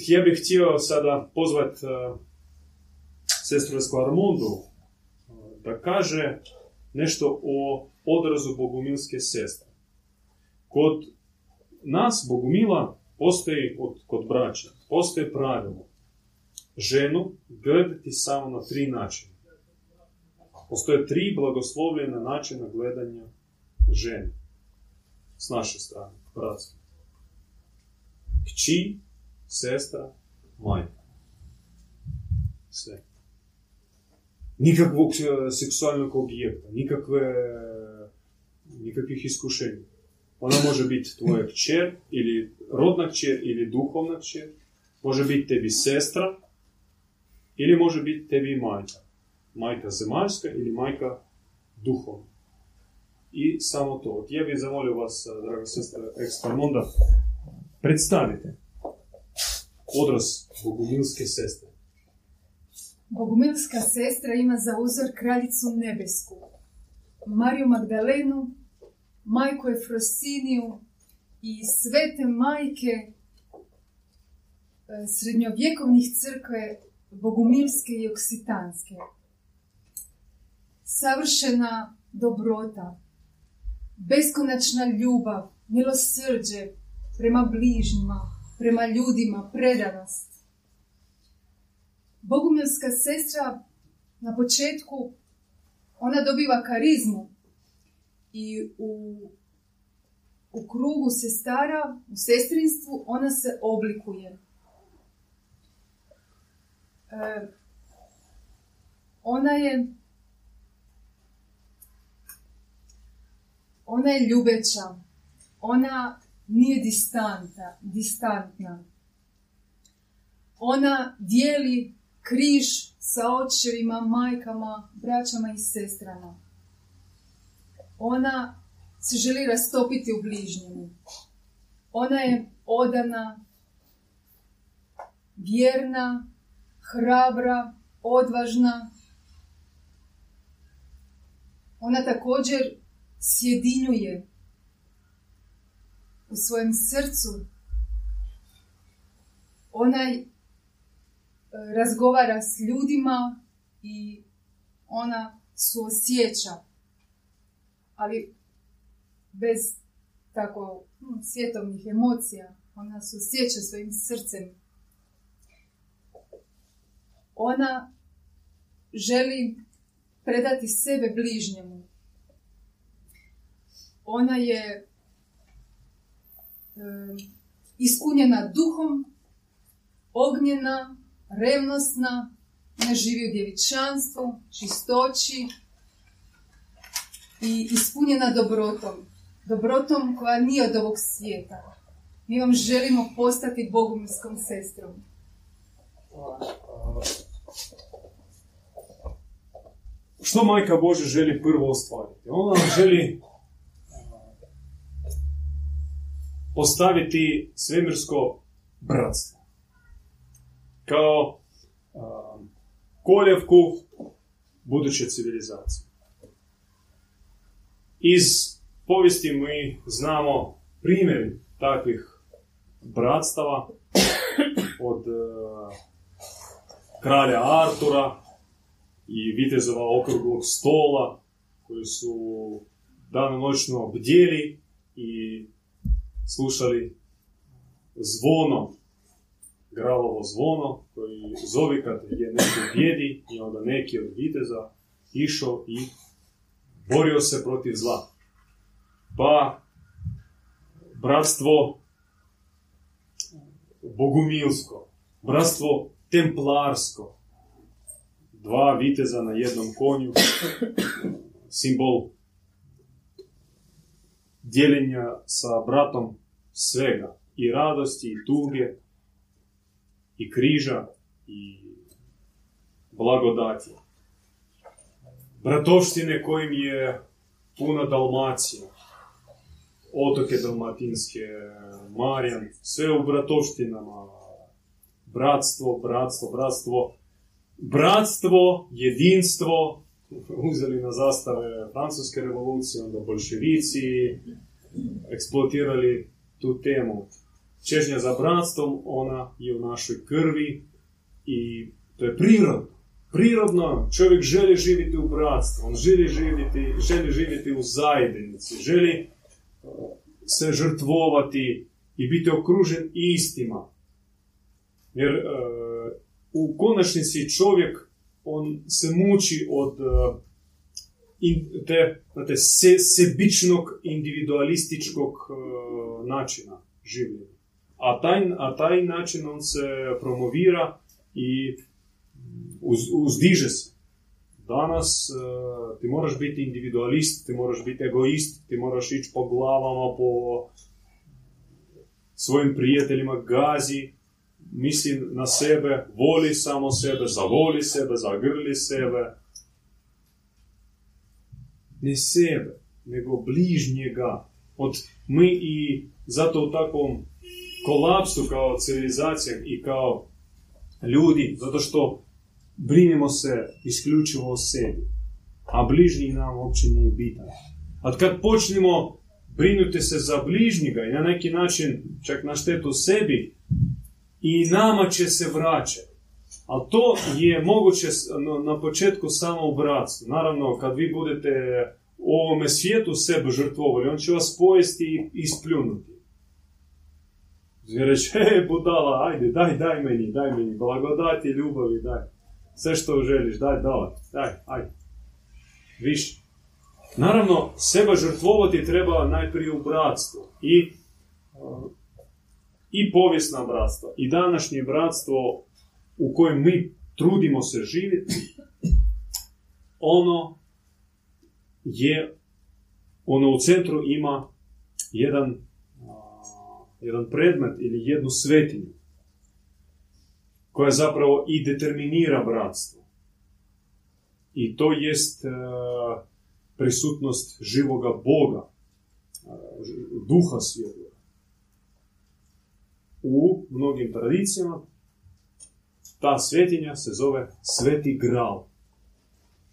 Ja bih htio sada pozvat uh, sestru Armundu uh, da kaže nešto o odrazu bogumilske sestre. Kod nas bogumila postoji, od, kod braća, postoji pravilo. Ženu gledati samo na tri načina. Postoje tri blagoslovljena načina gledanja žene. S naše strane, bratstvo. Kći, sestra, majka. Sve. Nikakvog e, seksualnog objekta, nikakve, nikakvih iskušenja. Ona može biti tvoja kćer, ili rodna kćer, ili duhovna kćer. Može biti tebi sestra, ili može biti tebi majka. Majka zemaljska ili majka duhovna. I samo to. Ja bih zamolio vas, draga sestra Eksparmonda, predstavite odraz Bogumilske sestre.
Bogumilska sestra ima za uzor kraljicu nebesku, Mariju Magdalenu, majku Efrosiniju i svete majke e, srednjovjekovnih crkve Bogumilske i Oksitanske. Savršena dobrota, beskonačna ljubav, milosrđe prema bližnjima, prema ljudima, predanost. Bogumilska sestra na početku ona dobiva karizmu i u, u krugu sestara, u sestrinstvu, ona se oblikuje. E, ona je ona je ljubeća, ona nije distanta, distantna. Ona dijeli križ sa očevima, majkama, braćama i sestrama. Ona se želi rastopiti u bližnjemu. Ona je odana, vjerna, hrabra, odvažna. Ona također sjedinjuje u svojem srcu. Ona e, razgovara s ljudima i ona suosjeća, ali bez tako hm, svjetovnih emocija. Ona suosjeća svojim srcem. Ona želi predati sebe bližnjemu. Ona je ispunjena duhom, ognjena, revnosna, ne živi u djevičanstvu, čistoći i ispunjena dobrotom. Dobrotom koja nije od ovog svijeta. Mi vam želimo postati bogumilskom sestrom.
Što majka Bože želi prvo ostvariti? Ona želi postaviti svemirsko bratstvo. Kao um, koljevku buduće civilizacije. Iz povijesti mi znamo primjer takvih bratstava od uh, kralja Artura i vitezova okruglog stola koji su danonoćno bdjeli i slušali zvono, gralovo zvono, koji zove kad je neko bjedi i onda neki od viteza išao i borio se protiv zla. Pa bratstvo bogumilsko, bratstvo templarsko, dva viteza na jednom konju, simbol dijeljenja sa bratom svega, i radosti, i tuge, i križa, i blagodati. Bratovštine kojim je puna Dalmacija, otoke dalmatinske, Marijan, sve u bratovštinama, bratstvo, bratstvo, bratstvo, bratstvo, jedinstvo, uzeli na zastave francuske revolucije, onda bolševici, eksploatirali tu temu. Čežnja za bratstvom, ona je u našoj krvi i to je prirodno. Prirodno čovjek želi živjeti u bratstvu, on želi živjeti, želi živjeti u zajednici, želi uh, se žrtvovati i biti okružen istima. Jer uh, u konačnici čovjek on se muči od in, te, znate, se, sebičnog individualističkog uh, načina življenja. A taj, a taj način on se promovira i uz, uzdiže se. Danas uh, ti moraš biti individualist, ti moraš biti egoist, ti moraš ići po glavama, po svojim prijateljima, gazi, misli na sebe, voli samo sebe, zavoli sebe, zagrli sebe. Ne sebe, nego bližnjega. Od mi i zato u takvom kolapsu kao civilizacija i kao ljudi, zato što brinemo se isključivo o sebi, a bližnji nam uopće nije bitan. A kad počnemo brinuti se za bližnjega i na neki način čak na štetu sebi, i nama će se vraćati. Ali to je moguće na početku samo u bratstvu. Naravno, kad vi budete u ovome svijetu sebe žrtvovali, on će vas pojesti i ispljunuti. Znači reći, he, budala, ajde, daj, daj meni, daj meni, blagodati, ljubavi, daj. Sve što želiš, daj, daj, daj, ajde. Više. Naravno, sebe žrtvovati treba najprije u bratstvu. I i povijesna bratstva i današnje bratstvo u kojem mi trudimo se živjeti, ono je, ono u centru ima jedan, jedan predmet ili jednu svetinju koja zapravo i determinira bratstvo. I to jest prisutnost živoga Boga, duha svjetla u mnogim tradicijama ta svetinja se zove Sveti Gral.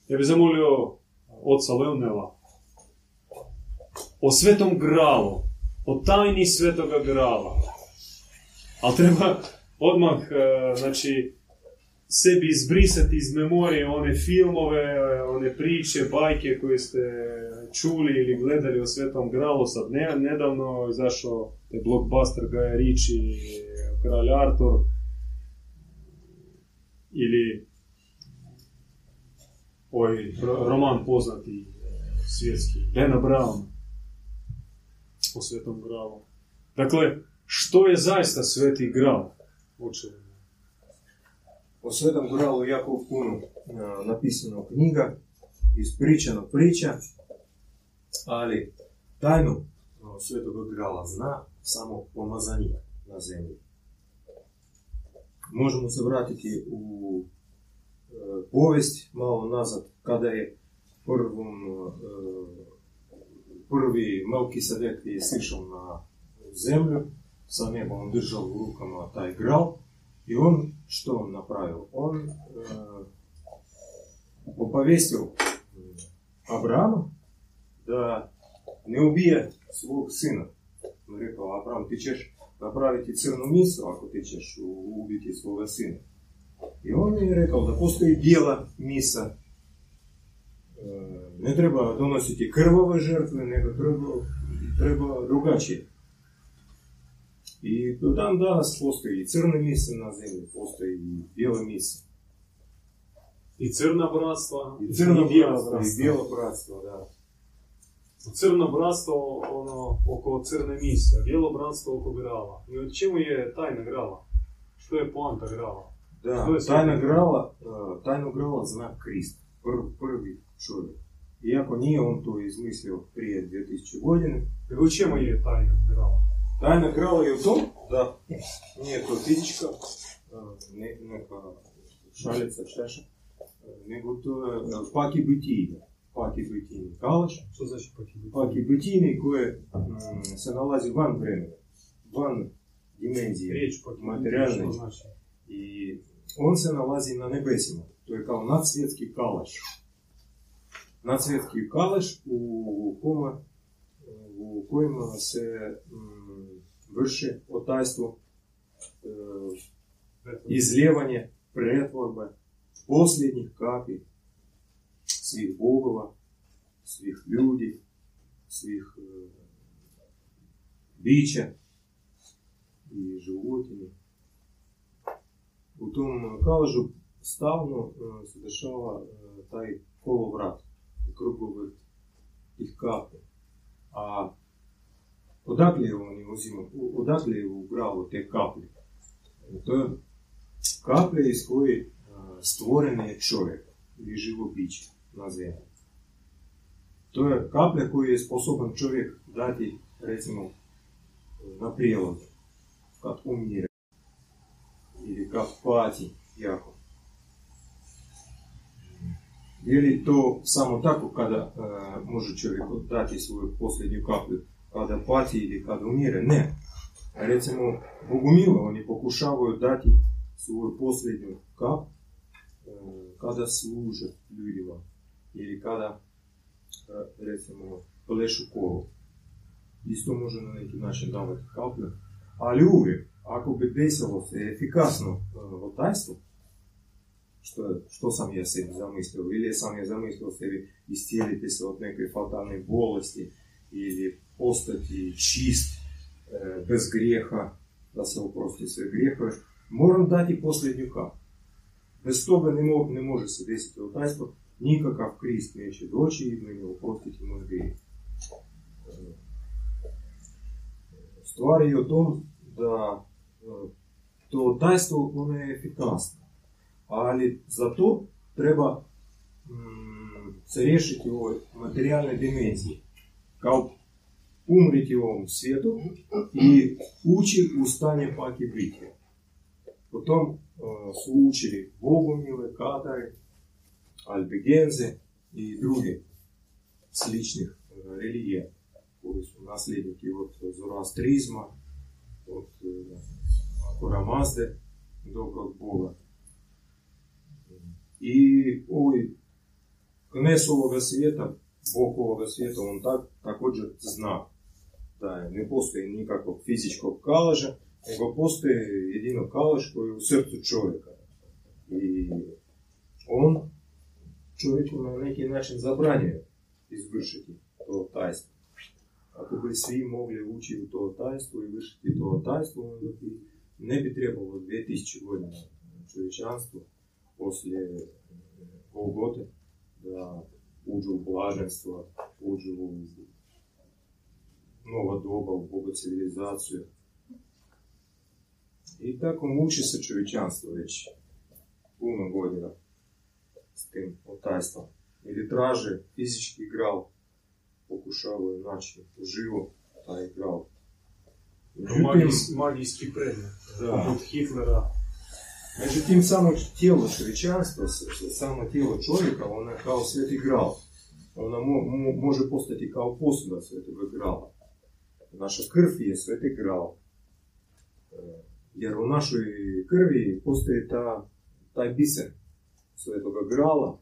Ja bih zamolio oca Leonela o Svetom Gralu, o tajni Svetoga Grala. Ali treba odmah, e, znači, sebi izbrisati iz memorije one filmove, one priče, bajke koje ste čuli ili gledali o Svetom Gralu. Sad ne, nedavno izašao je blockbuster Gaja Ricci, Kralj Artur ili ovaj roman poznati svjetski, Dana Brown o Svetom Gralu. Dakle, što je zaista Sveti Gral? Učenje.
O Svetom Gralu jako puno napisano knjiga, ispričano priča, Svetog Grala zna samo pomazanik na zemlji. Možemo se vratiti u e, povijest malo nazad, kada je prvom, e, prvi Melki Sadek je sišao na zemlju, sa nebom držao u rukama taj gral i on što on napravio? On e, opovestio Abrama da ne ubije svog sina. On rekao, Abram, ti ćeš napraviti crnu misu ako ti ćeš ubiti svoga sina. I on je rekao da postoji bijela misa. E, ne treba donositi krvove žrtve, nego treba, treba drugačije. I do dan danas postoji i crne mise na zemlji, postoji i bijele mise.
I crna bratstva,
i crna bratstva, i bijelo bratstvo, da.
Crno bratstvo ono, oko crne mise, bijelo bratstvo oko grala. I od čemu je tajna grala? Što je poanta grala?
Da, tajna grala, uh, tajna grala zna Krist, prv, prvi čovjek. Iako nije on to izmislio prije 2000 godine.
I u čemu je tajna grala?
Tajna grala je u tom da nije to tička, ne, neka šalica, češa, nego to je paki bitije paki bitini kalaš.
Što znači paki bitini?
Paki bitini koje mm, se nalazi van vremena, van dimenzije
Riječ paki
materijalne.
što znači?
I on se nalazi na nebesima. To je kao nadsvjetski kalaš. Nadsvjetski kalaš u, koma, u e, e, se dešava e, taj kolovrat, krugovrt tih kapi. A odakle oni uzimaju, odakle je ugralo te kaplje? To je kaplje iz koje e, stvoren je čovjek ili živo biće na zemlji. To je kaplja koju je sposoban čovjek dati, recimo, na prijelaz, kad umire ili kad pati jako. Je li to samo tako kada e, može čovjek dati svoju posljednju kaplju? Kada pati ili kada umire? Ne. Recimo, Bogumilo, oni pokušavaju dati svoju posljednju kap e, kada služe ljudima ili kada, e, recimo, plešu kolo. Isto može na neki način davati kaplju. Ali uvijek, ako bi desilo se efikasno e, otajstvo, što, što sam ja sebi zamislio, ili sam ja zamislio sebi iscijeliti se od neke fatalne bolesti ili postati čist, e, bez grijeha, da se oprosti sve grijehove, moram dati posljednju kapu. Bez toga ne, mo- ne može se desiti otajstvo, nikakav Krist neće doći i meni oprostiti moj grijeh. E, Stvar je o tom da e, to tajstvo ono je efikasno, ali za to treba mm, se riješiti u ovoj materijalnoj dimenziji. Kao umriti u ovom svijetu i ući u stanje paki bitje. Potom e, su učili Bogomile, Katare, Albigenze i druge sličnih e, religija koji su nasljedniki od Zoroastrizma, od Akora Mazde, dobrog Boga. I ovaj knes ovoga svijeta, Bog ovoga svijeta, on tak, također zna da je, ne postoji nikakvog fizičkog kalaža, nego postoji jedino kalaž koji je u srcu čovjeka. I on čovjeku na neki način zabranjuje izvršiti to tajstvo. Ako bi svi mogli ući u to tajstvo i vršiti to tajstvo, onda bi ne bi trebalo 2000 godina čovječanstvo poslije Golgote da uđu u blaženstvo, uđu u nova doba, u bogu civilizaciju. I tako muči se čovječanstvo već puno godina s tim otajstvom. Ili traže fizički gral, pokušavaju naći uživo taj gral. Međutim,
Magijski, magijski predmet.
Da.
Poput Hitlera.
Međutim, samo tijelo čovječanstva, s- s- samo tijelo čovjeka, ona je kao sveti gral. Ona mo- mo- može postati kao posuda svetog grala. Naša krv je sveti gral. E, Jer u našoj krvi postoji ta, taj biser svetoga grala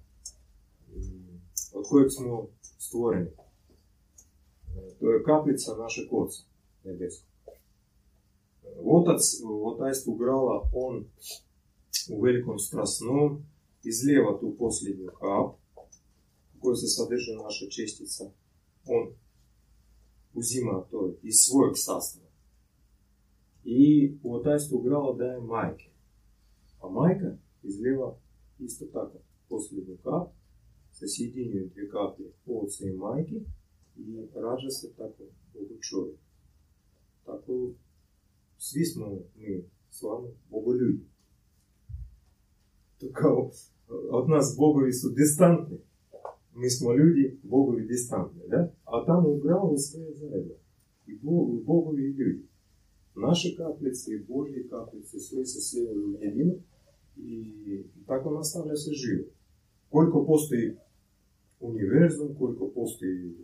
mm, od kojeg smo stvoreni. E, To je kaplica našeg oca nebeskog. E, Otac u otajstvu grala, on u velikom strasnom izlijeva tu posljednju kap u kojoj se sadrži naša čestica. On uzima to iz svojeg sastava. I u otajstvu grala daje majke. A majka izlijeva isto tako posljednju kap, se sjedinjuju dvije kaplje oca i majke i rađa se tako Bogu čovjek. Tako svi smo mi s vama bogoljudi. To kao, od nas bogovi su distantni. Mi smo ljudi, bogovi distantni, da? A tamo u gravu sve je zajedno. I tako nastavlja se život. Koliko postoji univerzum, koliko postoji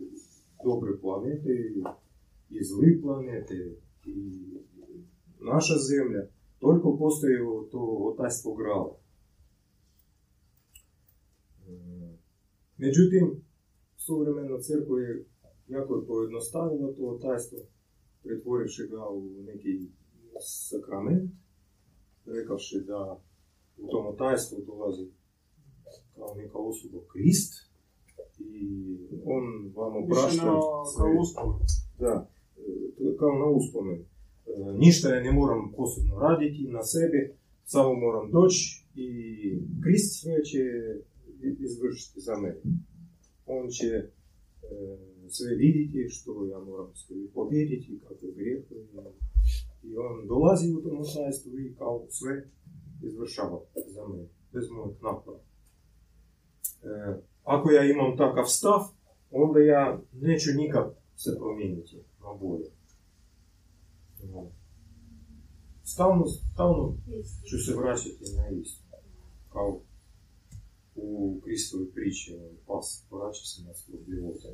dobre planete i, zli planete i naša zemlja, toliko postoji to otajstvo grala. Mm, Međutim, suvremena crkva je jako je pojednostavila to otajstvo, pretvorivši ga u neki sakrament, rekavši da u tom otajstvu dolazi kao neka osoba Krist i on vam oprašta
kao uspon.
da, e, kao na uspomen. E, Ništa ja ne moram posebno raditi na sebi, samo moram doći i Krist sve će izvršiti za mene. On će e, sve vidjeti što ja moram sve pobjediti, kako je grijeh. I on dolazi u tom osamnaestu i kao sve izvršava za mene, bez mojeg napora. E, ako ja imam takav stav, onda ja neću nikad se promijeniti na bolje. No. Stalno, stalno ću se vraćati na isto. Kao u Kristovi priči, on pas vraća se na svoj života.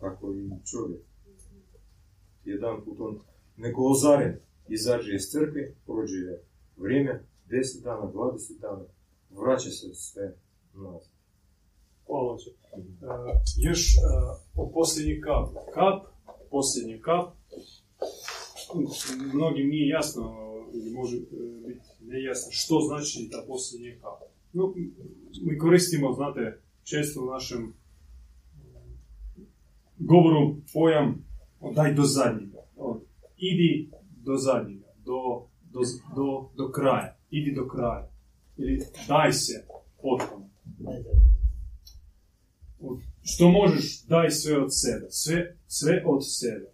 Tako i čovjek. Jedan put on neko ozaren izađe iz crkve, prođe vrijeme, 10 dana, 20 dana, vraća se sve nazad.
Hvala će. još e, o posljednji kap. Kap, posljednji kap. Mnogim nije jasno, ili može e, biti nejasno, što znači ta posljednji kap. No, mi koristimo, znate, često u našem e, govoru pojam daj do zadnjega. Od, idi do zadnjega, do, do, do, do kraja. Idi do kraja. Ili daj se potpuno. Što možeš, daj sve od sebe. Sve, sve od sebe.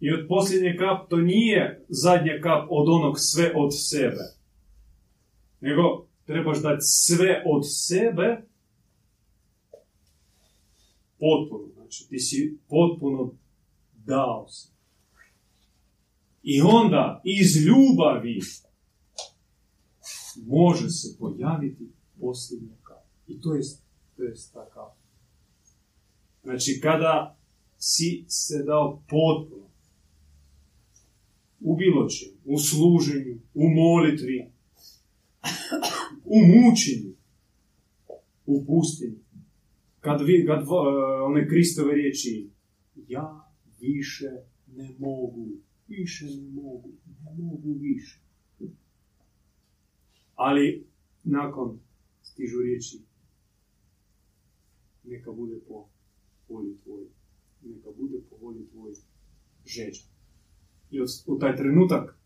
I od posljednje kap to nije zadnja kap od onog sve od sebe. Nego trebaš dati sve od sebe potpuno. Znači ti si potpuno dao se. I onda iz ljubavi može se pojaviti posljednja kap. I to je, to je ta kap. Znači, kada si se dao potpuno u bilo čem, u služenju, u molitvi, u mučenju, u pustinji, kad, vi, kad uh, one Kristove riječi, ja više ne mogu, više ne mogu, ne mogu više. Ali nakon stižu riječi, neka bude po volji tvoj, neka bude po volji tvoj žeđa. I u taj trenutak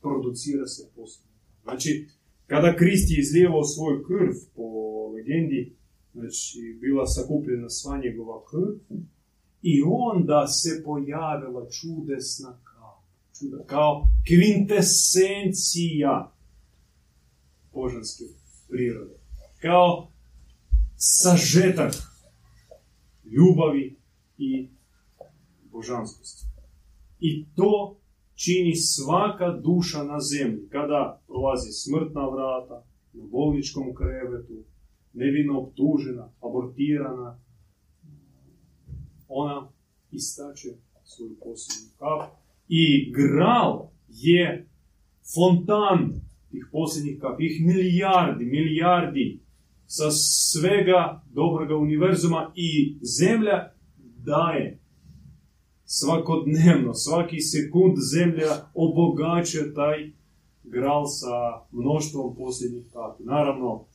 producira se posljedno. Znači, kada Krist je izlijevao svoj krv po legendi, znači bila sakupljena sva njegova krv, i onda se pojavila čudesna kao, čuda, kao kvintesencija božanske prirode. Kao sažetak ljubavi i božanskosti. I to čini svaka duša na zemlji. Kada prolazi smrtna vrata, na bolničkom krevetu, nevino optužena, abortirana, ona istače svoju posljednju kap. I gral je fontan tih posljednjih kap, ih milijardi, milijardi sa svega dobroga univerzuma i zemlja daje svakodnevno, svaki sekund zemlja obogaćuje taj gral sa mnoštvom posljednjih kapi. Naravno,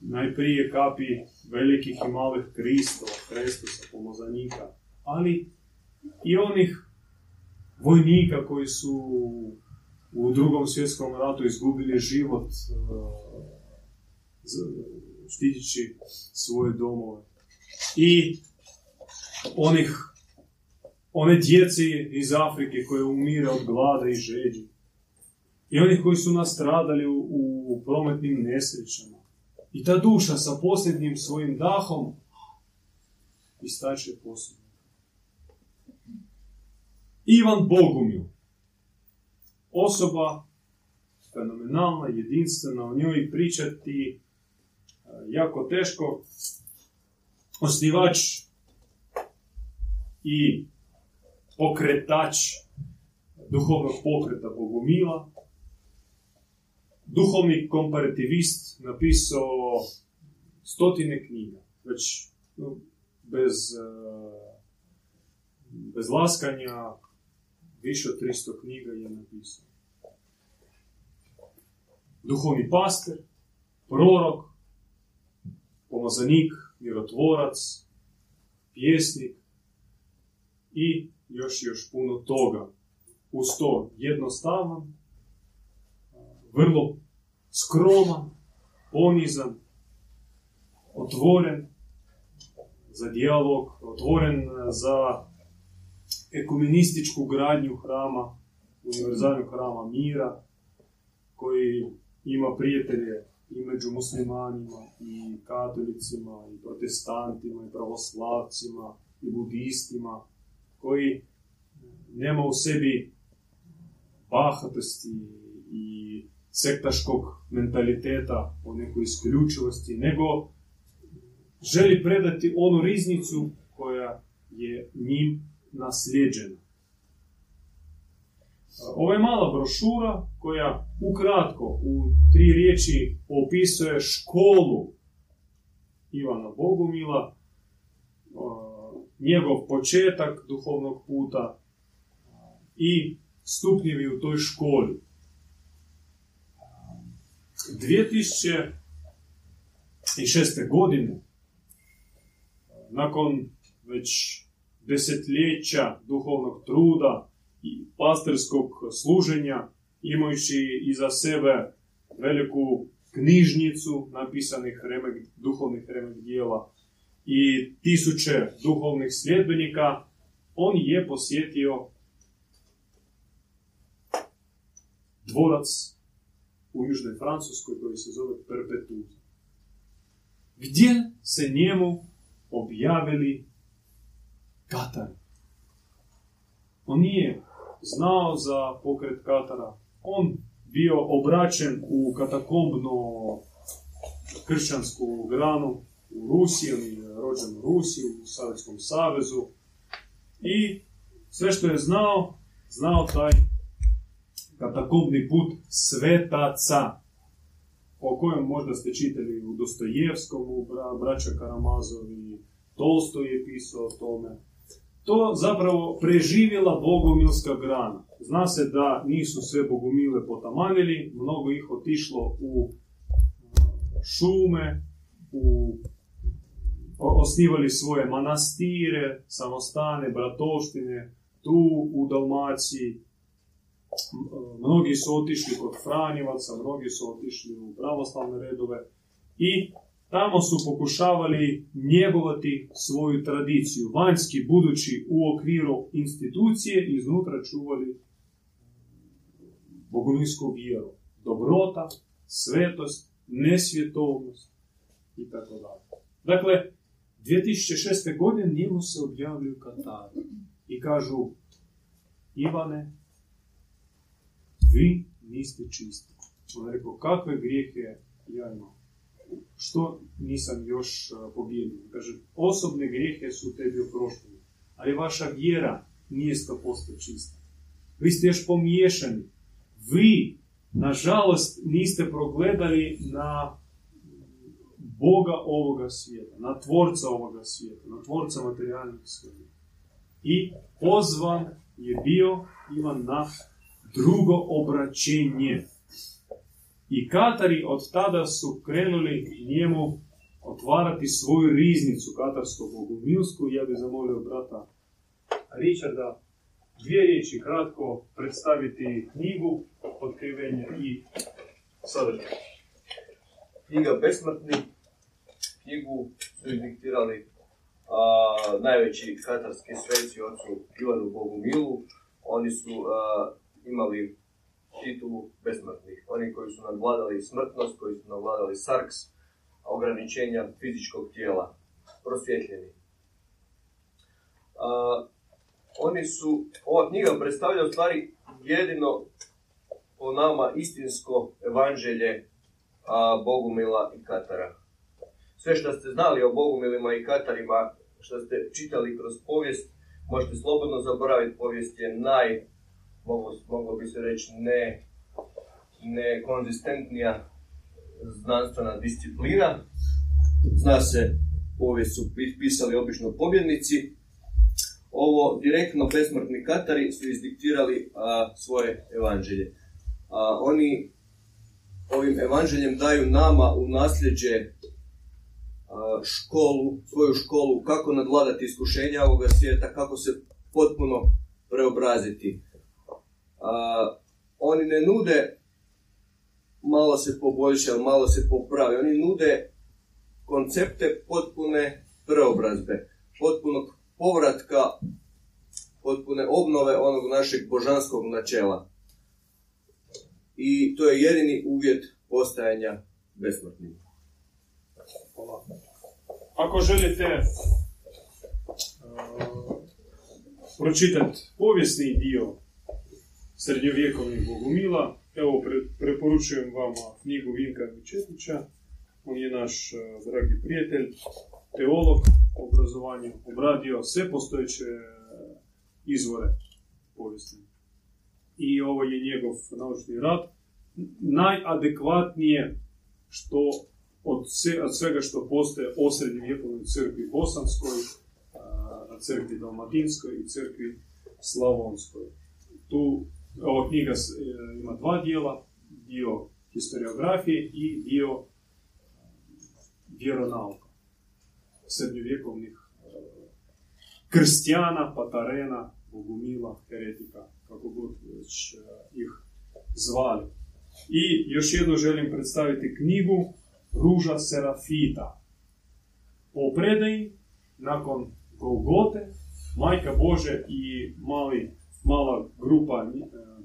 najprije kapi velikih i malih kristova, Hristusa, pomozanika, ali i onih vojnika koji su u drugom svjetskom ratu izgubili život uh, štitići svoje domove. I onih, one djeci iz Afrike koje umire od glada i žeđi. I onih koji su nastradali u, u prometnim nesrećama. I ta duša sa posljednjim svojim dahom istače posljednje. Ivan Bogumil. Osoba fenomenalna, jedinstvena, o njoj pričati jako teško. Osnivač i pokretač duhovnog pokreta Bogumila, duhovni komparativist, napisao stotine knjiga, već no, bez, bez laskanja, više od 300 knjiga je napisao. Duhovni pastor, prorok, pomazanik, mirotvorac, pjesnik i još još puno toga. Uz to jednostavan, vrlo skroman, ponizan, otvoren za dijalog, otvoren za ekumenističku gradnju hrama, univerzalnog hrama mira, koji ima prijatelje i među muslimanima, i katolicima, i protestantima, i pravoslavcima, i budistima, koji nema u sebi bahatosti i sektaškog mentaliteta o nekoj isključivosti, nego želi predati onu riznicu koja je njim nasljeđena. Ovo je mala brošura koja ukratko u tri riječi opisuje školu Ivana Bogumila, njegov početak duhovnog puta i stupnjevi u toj školi. 2006. godine, nakon već desetljeća duhovnog truda i pastorskog služenja, imajući iza sebe veliku knjižnicu napisanih remek, duhovnih remek dijela i tisuće duhovnih sljedbenika, on je posjetio dvorac u Južnoj Francuskoj koji se zove Perpetuza. Gdje se njemu objavili Katari. On nije znao za pokret Katara. On bio obraćen u katakombno kršćansku granu u Rusiji, on je rođen u Rusiji, u Savjetskom savezu. I sve što je znao, znao taj katakombni put svetaca, o kojem možda ste čitali u Dostojevskom, u braća Karamazovi, Tolstoj je pisao o tome. To zapravo preživjela bogomilska grana. Zna se da nisu sve bogomile potamanili, mnogo ih otišlo u šume, u osnivali svoje manastire, samostane, bratoštine, tu u Dalmaciji. Mnogi su otišli kod Franjevaca, mnogi su otišli u pravoslavne redove i tamo su pokušavali njegovati svoju tradiciju, vanjski budući u okviru institucije, iznutra čuvali bogomilsku vjeru, dobrota, svetost, nesvjetovnost i tako dalje. Dakle, 2006. godine njemu se objavljuju Katari i kažu Ivane, vi niste čisti. On je rekao, kakve grijehe ja imam? Što nisam još pobijedio? Kaže, osobne grijehe su tebi oproštene, ali vaša vjera nije 100% čista. Vi ste još pomiješani. Vi, nažalost, niste progledali na Boga ovoga svijeta, na tvorca ovoga svijeta, na tvorca materijalnog svijeta. I pozvan je bio Ivan na drugo obraćenje. I Katari od tada su krenuli njemu otvarati svoju riznicu katarsko bogumilsku. Ja bih zamolio brata Richarda dvije riječi kratko predstaviti knjigu, otkrivenje i sadržaj.
Knjiga Besmrtni, knjigu su indiktirali a, najveći katarski sveci ocu Ivanu Bogumilu. Oni su imali titulu besmrtnih. Oni koji su nadvladali smrtnost, koji su nadvladali sarks, ograničenja fizičkog tijela, prosvjetljeni. A, oni su, ova knjiga predstavlja u stvari jedino po nama istinsko evanđelje a, Bogumila i Katara. Sve što ste znali o Bogumilima i Katarima, što ste čitali kroz povijest, možete slobodno zaboraviti, povijest je naj, moglo, bi se reći, ne, nekonzistentnija znanstvena disciplina. Zna se, povijest su pisali obično pobjednici. Ovo direktno besmrtni Katari su izdiktirali a, svoje evanđelje. A, oni ovim evanđeljem daju nama u nasljeđe školu, svoju školu, kako nadvladati iskušenja ovoga svijeta, kako se potpuno preobraziti. A, oni ne nude malo se poboljšali, malo se popravi. Oni nude koncepte potpune preobrazbe, potpunog povratka, potpune obnove onog našeg božanskog načela. I to je jedini uvjet postajanja besmrtnim.
Ako želite uh, pročitati povijesni dio srednjovjekovnih bogumila, evo pre, preporučujem vama knjigu Vinka Vičetića. On je naš uh, dragi prijatelj, teolog, obrazovanje, obradio sve postojeće uh, izvore povijesne. I ovo je njegov naučni rad. Najadekvatnije što od, od svega što postoje o srednjovjekovnoj crkvi bosanskoj, a, crkvi dalmatinskoj i crkvi slavonskoj. Tu ova knjiga e, ima dva dijela, dio historiografije i dio a, vjeronauka srednjovjekovnih e, krstijana, patarena, bogumila, heretika, kako god već e, ih zvali. I još jedno želim predstaviti knjigu Ruža Serafita. Po predaji, nakon Golgote, Majka Bože i mali, mala grupa e,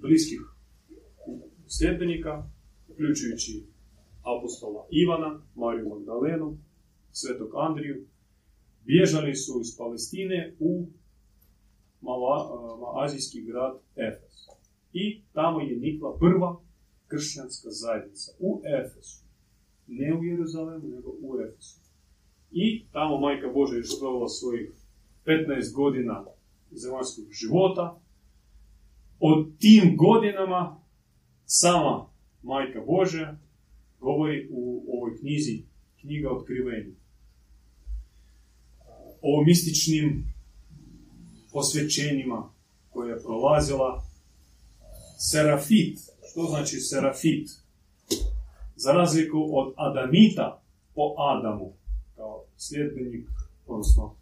bliskih sljedbenika, uključujući apostola Ivana, Mariju Magdalenu, Svetog Andriju, bježali su iz Palestine u Mala, a, azijski grad Efes. I tamo je nikla prva kršćanska zajednica u Efesu. Ne u Jeruzalemu, nego u Efesu. I tamo Majka Božja je svojih 15 godina zemaljskog života. O tim godinama sama Majka Božja govori u ovoj knjizi, knjiga otkrivenja. O mističnim posvećenjima koje je prolazila Serafit. Što znači serafit? Za razliku od Adamita po Adamu, kao sljedbenik, odnosno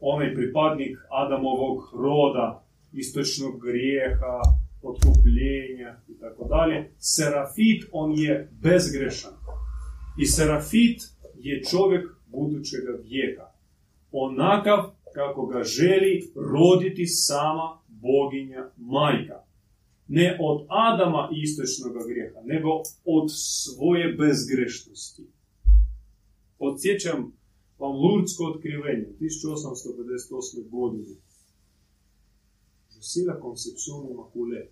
onaj pripadnik Adamovog roda, istočnog grijeha, otkupljenja i tako dalje. Serafit, on je bezgrešan. I serafit je čovjek budućega vijeka. Onakav kako ga želi roditi sama boginja majka. Ne od Adama istočnog grijeha, nego od svoje bezgrešnosti. Podsjećam vam Lurdsko otkrivenje 1858. godine. Žosila Concepcion Immaculée.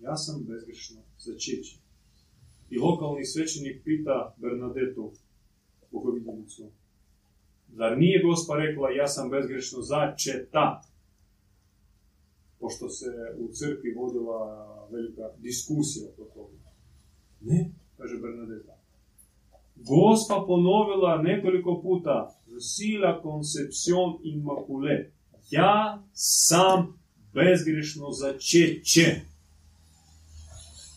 Ja sam bezgrešno začeće. I lokalni svećenik pita Bernadetu, bogovidjenicu, Zar nije gospa rekla, ja sam bezgrešno začeta? Pošto se u crkvi vodila velika diskusija oko toga. Ne, kaže Bernadeta. Gospa ponovila nekoliko puta, Sila Concepcion Immaculée. Ja sam bezgrešno začeće.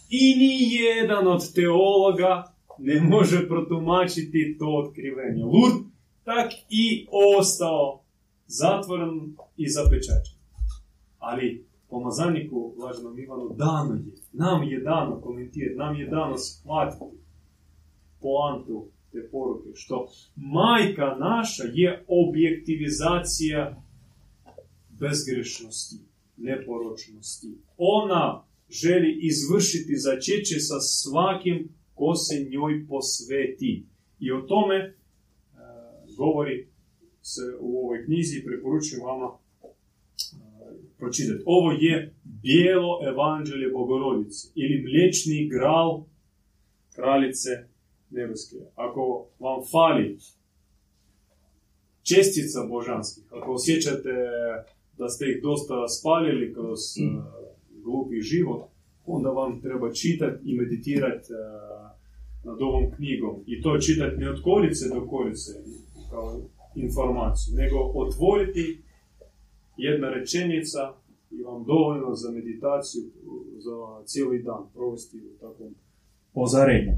I ni jedan od teologa ne može protumačiti to otkrivenje. Lurd tak i ostao zatvoren i zapečačen. Ali pomazaniku lažnom Ivanu dano je, nam je dano komentirati, nam je dano shvatiti poantu te poruke, što majka naša je objektivizacija bezgrešnosti, neporočnosti. Ona želi izvršiti začeće sa svakim ko se njoj posveti. I o tome e, govori se u ovoj knjizi i preporučujem vama e, pročitati. Ovo je bijelo evanđelje Bogorodice ili mliječni gral kraljice nebeske. Ako vam fali čestica božanskih, ako osjećate da ste ih dosta spalili kroz uh, glupi život, onda vam treba čitati i meditirati uh, nad ovom knjigom. I to čitati ne od korice do korice kao informaciju, nego otvoriti jedna rečenica i vam dovoljno za meditaciju za cijeli dan provesti u takvom ozarenju.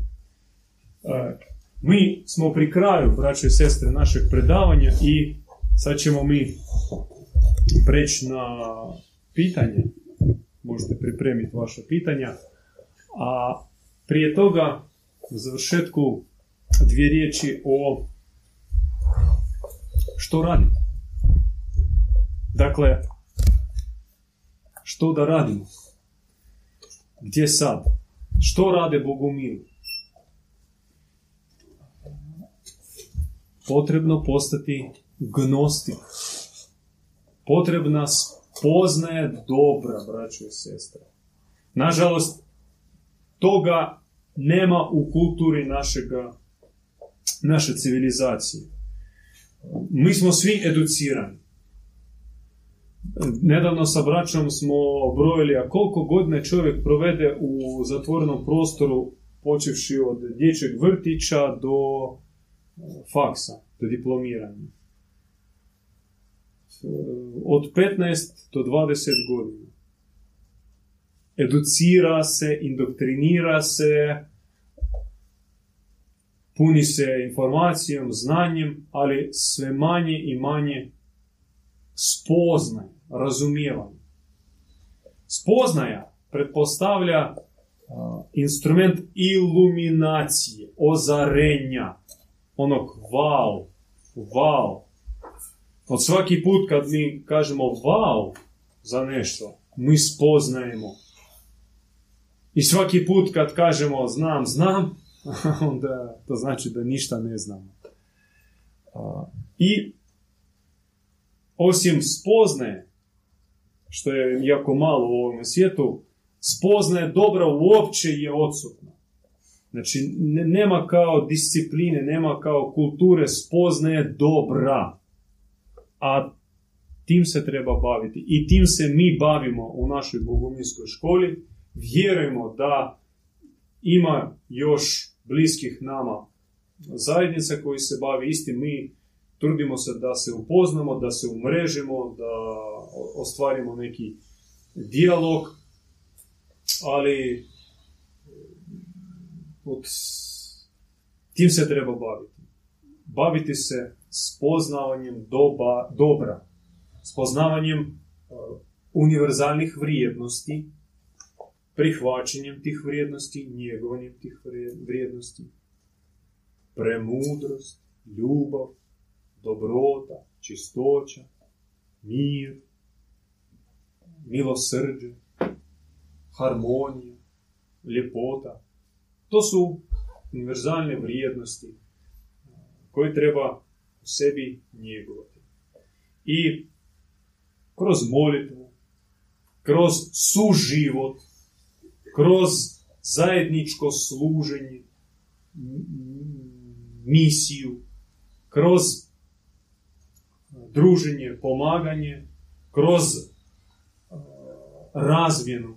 E, Mi smo pri kraju, braće i sestre, našeg predavanja i sad ćemo mi preći na pitanje. Možete pripremiti vaša pitanja. A Prije toga, u završetku, dvije riječi o što raditi. Dakle, što da radimo? Gdje sad? Što rade Bogumili? Potrebno postati gnostik. Potrebna spoznaje dobra, braćo i sestre. Nažalost, toga nema u kulturi našega, naše civilizacije. Mi smo svi educirani. Nedavno sa braćom smo brojili, a koliko godine čovjek provede u zatvorenom prostoru, počevši od dječjeg vrtića do e, faksa, do diplomiranja. E, Od 15 do 20 godina. Educira se, indoktrinira se, puni se informacijom, znanjem, ali sve manje i manje spoznaj, razumijevanje. Spoznaja pretpostavlja instrument iluminacije, ozarenja, onog wow, wow. Od svaki put kad mi kažemo wow za nešto, mi spoznajemo. I svaki put kad kažemo znam, znam, onda to znači da ništa ne znamo. I osim spoznaje, što je jako malo u ovom svijetu, spoznaje dobra uopće je odsutna. Znači, ne- nema kao discipline, nema kao kulture spoznaje dobra. A tim se treba baviti. I tim se mi bavimo u našoj bogumilskoj školi. Vjerujemo da ima još bliskih nama zajednica koji se bavi istim. Mi trudimo se da se upoznamo, da se umrežimo, da ostvarimo neki dijalog, ali od, tim se treba baviti. Baviti se spoznavanjem doba, dobra, spoznavanjem uh, univerzalnih vrijednosti, prihvaćanjem tih vrijednosti, njegovanjem tih vri- vrijednosti, premudrost, ljubav, dobrota, čistoća, mir, milosrđe, harmonija, ljepota. To su univerzalne vrijednosti koje treba sebi njegovati. I kroz molitvu, kroz suživot, kroz zajedničko služenje, misiju, kroz druženje, pomaganje, kroz razmjenu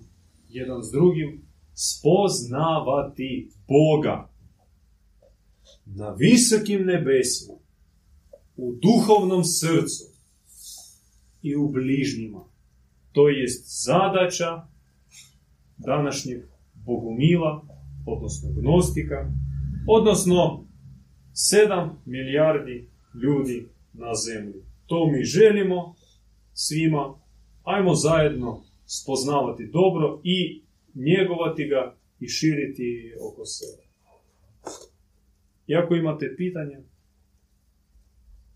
jedan s drugim, spoznavati Boga na visokim nebesima, u duhovnom srcu i u bližnjima. To jest zadaća današnjeg bogumila, odnosno gnostika, odnosno 7 milijardi ljudi na zemlji. To mi želimo svima, ajmo zajedno spoznavati dobro i njegovati ga i širiti oko sebe. I ako imate pitanja,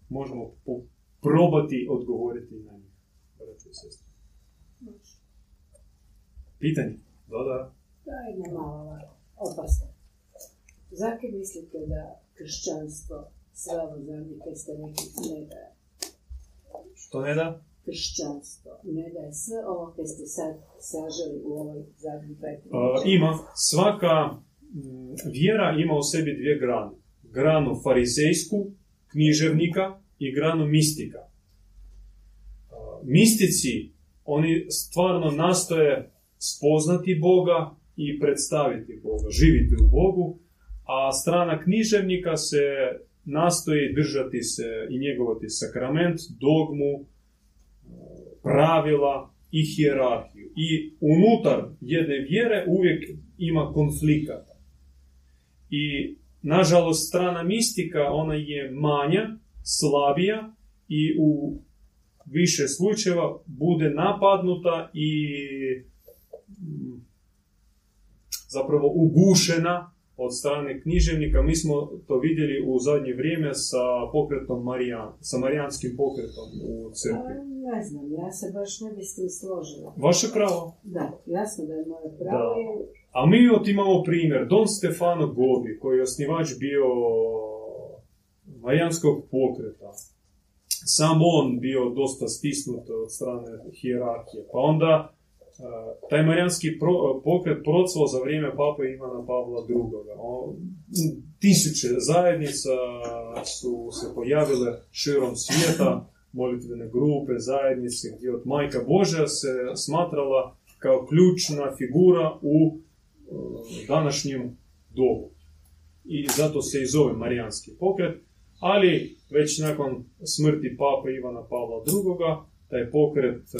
možemo po- probati odgovoriti na njih. braćo i. Pitanje? Da, da.
Dajmo malo ovako, opasno. Zake mislite da kršćanstvo kaj ste rekli ne daje?
Što ne da?
Kršćanstvo ne daje sve ovo kaj ste sad saželi u ovoj zadnji pet
Uh, ima, svaka mm, vjera ima u sebi dvije grane. Granu farizejsku, književnika i granu mistika. Mistici, oni stvarno nastoje spoznati Boga i predstaviti Boga, živiti u Bogu, a strana književnika se nastoji držati se i njegovati sakrament, dogmu, pravila i hijerarhiju. I unutar jedne vjere uvijek ima konflikata. I nažalost strana mistika ona je manja, slabija i u više slučajeva bude napadnuta i mm, zapravo ugušena od strane književnika. Mi smo to vidjeli u zadnje vrijeme sa pokretom Marijan, sa marijanskim pokretom u crkvi.
ne znam, ja se baš ne bi s tim složila.
Vaše pravo.
Da, jasno da je moje pravo.
Da. A mi imamo primjer, Don Stefano Gobi, koji je osnivač bio Marijanskog pokreta. Sam on bio dosta stisnut od strane hijerarhije. Pa onda e, taj marijanski pro- pokret procvao za vrijeme pape Ivana Pavla II. Tisuće zajednica su se pojavile širom svijeta, molitvene grupe, zajednice, gdje od Majka Božja se smatrala kao ključna figura u današnjem dobu. I zato se i zove Marijanski pokret, ali već nakon smrti pape Ivana Pavla II. taj pokret e,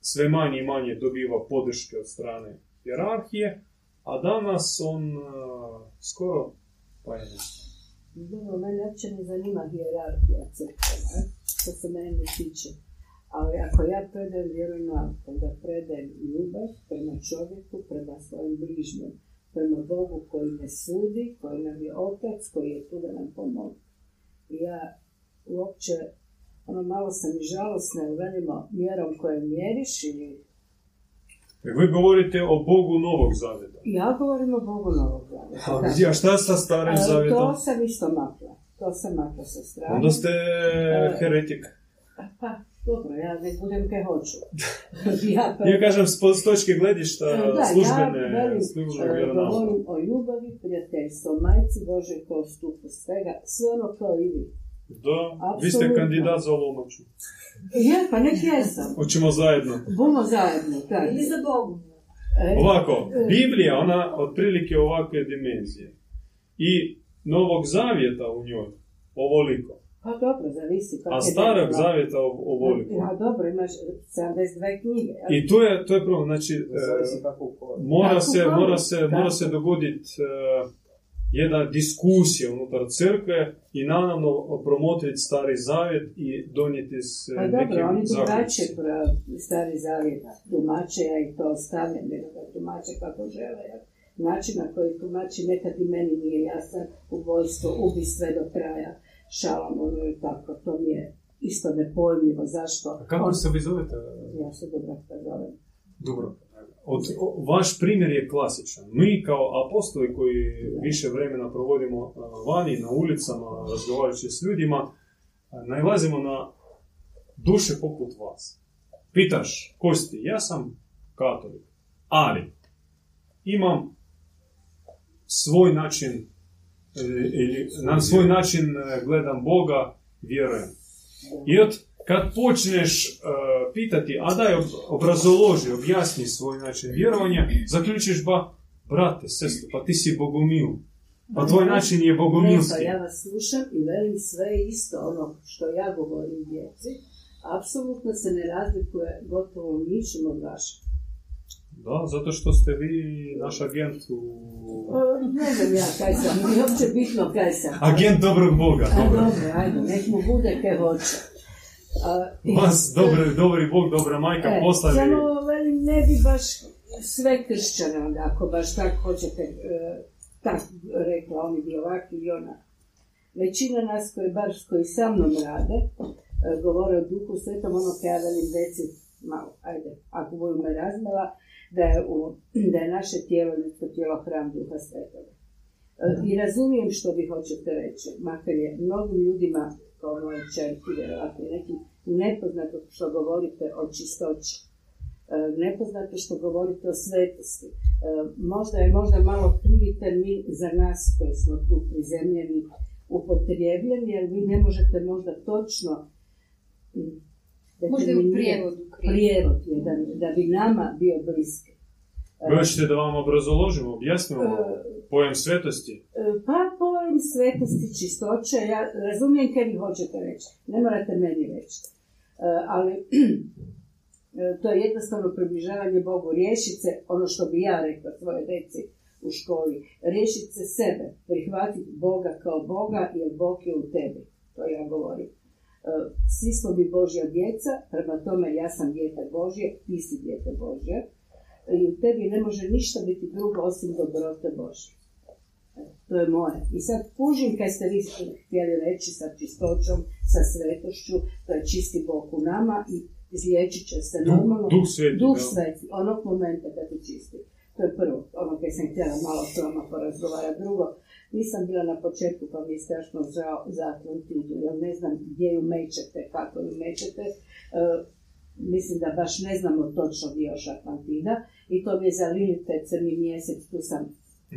sve manje i manje dobiva podrške od strane hjerarhije, a danas on e, skoro pa je.
Dobro, mene uopće ne zanima hijerarhija crkvena, što se mene ne tiče. Ali ako ja predajem vjeronauk, onda predajem ljubav prema čovjeku, prema svojim bližnjim, prema Bogu koji ne sudi, koji nam je otac, koji je tu da nam pomogne. I ja uopće, ono malo sam i žalosna, jer velimo mjerom koje mjeriš ili
Jer vi govorite o Bogu Novog Zavjeta.
ja govorim o Bogu Novog Zavjeta.
A, šta sa Starim
Ali
Zavjetom?
To sam isto makla. To sam makla sa strane.
Onda ste heretik.
Pa, dobro, ja ne budem kaj hoću. ja, pa,
Ja kažem, s s točke gledišta
da,
službene,
ja velim, e,
vjeronauka.
govorim o ljubavi, prijateljstvu, majci Bože kao stupu svega, sve ono kao i vi.
Da, vi ste kandidat za Lomaču.
Je, pa nek jesam.
Hoćemo zajedno.
Bumo zajedno, tak.
Ili za Bogu.
E,
Ovako, Biblija, ona otprilike ovakve dimenzije. I Novog Zavjeta u njoj, ovoliko.
Pa dobro, zavisi. Pa
A Starog
da-
Zavjeta ov- ovoliko.
Ja, dobro, imaš 72 knjige. jel?
I to je, to je problem, znači, e, mora se, mora se,
Kako?
mora se dogoditi jedna diskusija unutar crkve i naravno promotriti stari zavjet i donijeti se
Pa dobro,
nekim
oni tumače stari zavjet, tumače, ja i to ostavljam, jer ga tumače kako žele. Način na koji tumači nekad i meni nije jasan, ubojstvo, ubi sve do kraja, šalam, ono i tako, to mi je isto nepojmljivo, zašto?
A Kako se vi zovete?
Ja se Dubravka zovem.
Dobro. Od, o- vaš primjer je klasičan. Mi kao apostoli koji više vremena provodimo vani, na ulicama, razgovarajući s ljudima, a, nailazimo na duše poput vas. Pitaš, ko si ti? Ja sam katolik. Ali, imam svoj način, na svoj način e, gledam Boga, vjerujem. I od kad počneš e, pitati, a daj ob- obrazoloži, objasni svoj način vjerovanja, zaključiš ba, brate, sestro, pa ti si bogomil. Pa tvoj način je bogomilski.
pa ja vas slušam i velim sve isto ono što ja govorim djeci. Apsolutno se ne razlikuje gotovo ničim od vašeg.
Da, zato što ste vi naš agent u...
E, Ne znam ja kaj sam, nije uopće bitno kaj sam.
Agent dobrog Boga,
A
dobro.
ajde, nek mu bude kaj hoće. I-
Vas, dobri, dobri Bog, dobra majka,
E,
poslali...
Samo, velim, ne bi baš sve kršćane, ako baš tako hoćete, e, tak rekla, oni bi ovak ili ona. Većina nas koji, bar koji sa mnom rade, e, govore o duhu svetom, ono kaj ja velim, deci, malo, ajde, ako budu me razmela, da je, u, da je naše tijelo, ljudsko tijelo, hram duha svetoga. E, I razumijem što vi hoćete reći, makar je mnogim ljudima, kao moje čerki, vjerojatno i nekim, nepoznato što govorite o čistoći. E, Nepoznato što govorite o svetosti. E, Možda je možda malo krivi termin za nas koji smo tu prizemljeni upotrebljen, jer vi ne možete možda točno
Možda je u prijevodu
prijevod jedan, da bi nama bio bliski. E,
Hoćete da vam obrazoložimo, objasnimo
E,
pojam svetosti?
E, Pa pojam svetosti, čistoće, ja razumijem kaj vi hoćete reći, ne morate meni reći. E, Ali e, to je jednostavno približavanje Bogu. Riješit se, ono što bi ja rekla svoje deci u školi, riješit se sebe, prihvatiti Boga kao Boga, jer Bog je u tebi. To ja govorim. E, Svi smo mi Božja djeca, prema tome ja sam dijete Božje, ti si dijete Božje. i u tebi ne može ništa biti drugo osim dobrote Bože. E, To je moje. I sad kužim kaj ste vi htjeli reći sa čistoćom, sa svetošću, to je čisti Bog u nama i izliječit će se
Duh,
normalno.
duh sveti.
Duh sveti, onog momenta kad ti čisti. To je prvo, ono kaj sam htjela malo s vama porazgovarati. Drugo, nisam bila na početku pa mi je strašno žao za Atlantidu, jer ne znam gdje ju mećete, kako ju mećete. E, mislim da baš ne znamo točno gdje je još Atlantida i to mi je za Lilite crni mjesec, tu sam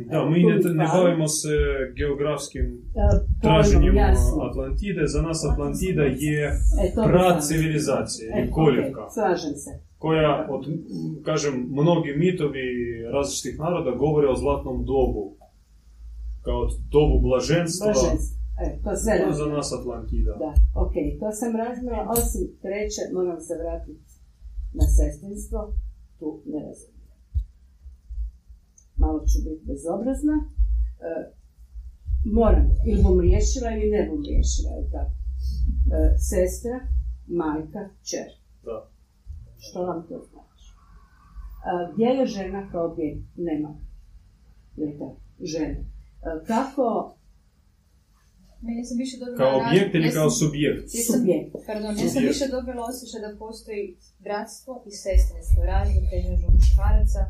Da, mi ne, ne bavimo se geografskim
e,
traženjem. Atlantide. Za nas Atlantida je
E, sam-
civilizacije
E,
i koljevka.
ok, slažem se.
koja, od, kažem, mnogi mitovi različitih naroda govore o zlatnom dobu. Kao dobu blaženstva.
Blaženstvo. E, to sve
To
razumijem.
za nas Atlantida.
Da, ok, to sam razumjela, osim treće, moram se vratiti na sestrinstvo, tu ne razumijem. Malo ću biti bezobrazna. E, moram, ili bom riješila ili ne bom riješila, je tako? E, sestra, majka, čer.
Da.
Što vam to znači? E, gdje je žena kao objekt? Nema. Je tako? Žene. E, kako
Ne, ja sam više dobila
Kao objekt ili
ja
kao subjekt?
ja sam-
subjekt?
Pardon, ja sam više dobila osjećaj da postoji bratstvo i sestrinstvo, razlika između muškaraca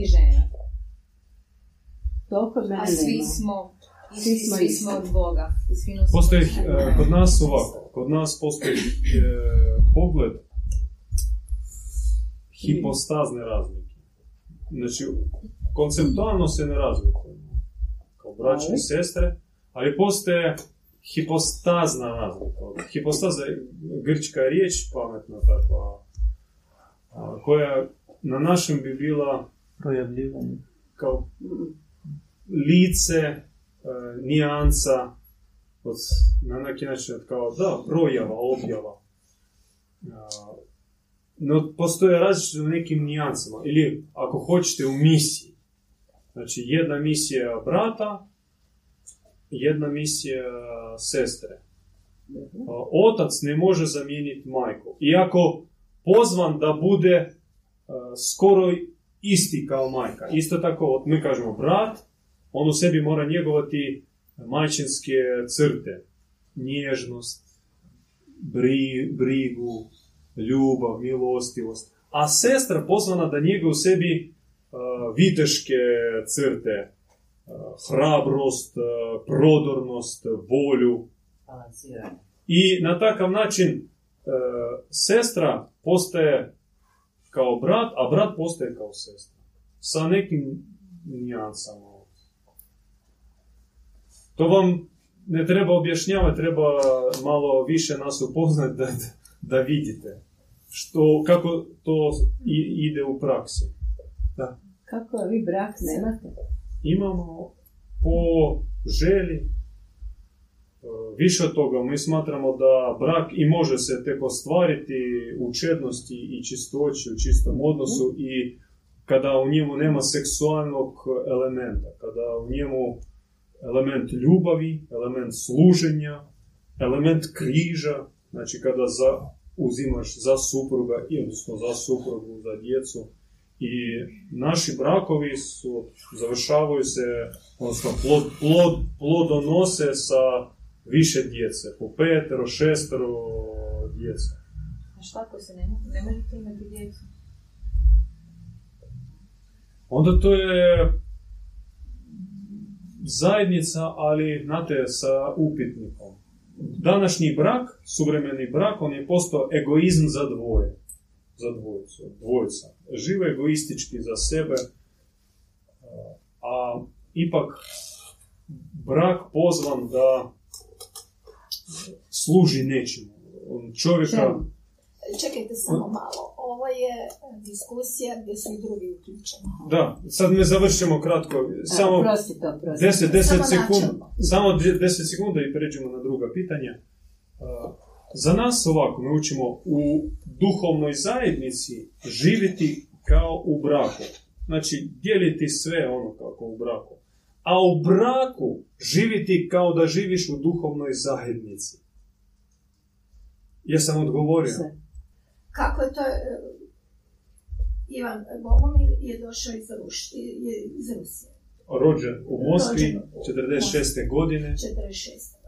i žena.
To kod mene
A svi smo,
Svi smo
svi
isti.
smo od Boga. I svi
Postoji,
dušu.
kod nas ovako, kod nas postoji e, pogled hipostazne razlike. Znači, konceptualno se ne razlikujemo kao
Ali?
sestre, ali postoje hipostazna razlika. Hipostaza je grčka riječ, pametna takva, a, koja na našem bi bila
Projavljivanje.
kao lice, e, nijansa, od, na neki način kao, da, projava, objava. A, no, postoje različite u nekim nijansama. Ili, ako hoćete, u misiji. Znači, jedna misija brata, jedna misija sestre. A, Otac ne može zamijeniti majku. Iako pozvan da bude skoro isti kao majka. Isto tako, mi kažemo brat, on u sebi mora njegovati majčinske crte. Nježnost, bri, brigu, ljubav, milostivost. A sestra pozvana da njega u sebi viteške crte, hrabrost, prodornost, volju. I na takav način sestra postaje kao brat, a brat postaje kao sestra. Sa nekim nijansama. To vam ne treba objašnjavati, treba malo više nas upoznati da, da vidite što, kako to ide u praksi.
Kako vi brak nemate?
imamo po želji e, više od toga. Mi smatramo da brak i može se tek ostvariti u čednosti i čistoći, u čistom odnosu i kada u njemu nema seksualnog elementa, kada u njemu element ljubavi, element služenja, element križa, znači kada za, uzimaš za supruga, i odnosno za suprugu, za djecu, i naši brakovi su, završavaju se, odnosno plod, plod, plodonose sa više djece, po petero, šestero djece.
A šta ako se ne, ne možete imati djecu?
Onda to je zajednica, ali, znate, sa upitnikom. Današnji brak, suvremeni brak, on je postao egoizam za dvoje. Za dvojicu, dvojica. Žive egoistički za sebe, a ipak brak pozvan da služi nečemu. Čovjeka,
Čemu?
Čekajte samo malo. Ovo je diskusija gdje su i drugi uključeni.
da, sad ne završimo kratko, samo...
Oprostite, oprostite.
10, 10
Samo
sekund,
načelno.
samo 10 sekunda i pređemo na druga pitanja. Za nas ovako, mi učimo u duhovnoj zajednici živjeti kao u braku. Znači, dijeliti sve ono kako u braku. A u braku živjeti kao da živiš u duhovnoj zajednici. Jesam odgovorio?
Sve.
Kako je to... e, Ivan Bogomir je došao iz, Ruš, iz Rusije.
Rođen u Moskvi,
Rođen u
46. godine.
46.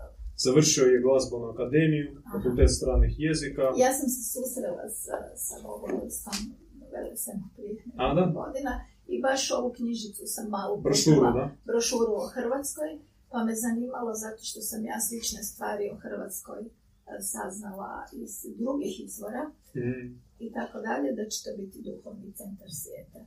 Završio je glazbenu akademiju, fakultet stranih jezika.
Ja sam se susrela sa, sa Bogomirom vele sam prije godina i baš ovu knjižicu sam malo
Brošuru, da?
brošuru o Hrvatskoj, pa me zanimalo zato što sam ja slične stvari o Hrvatskoj e, saznala iz drugih izvora
Mhm.
i tako dalje, da će to biti duhovni centar svijeta.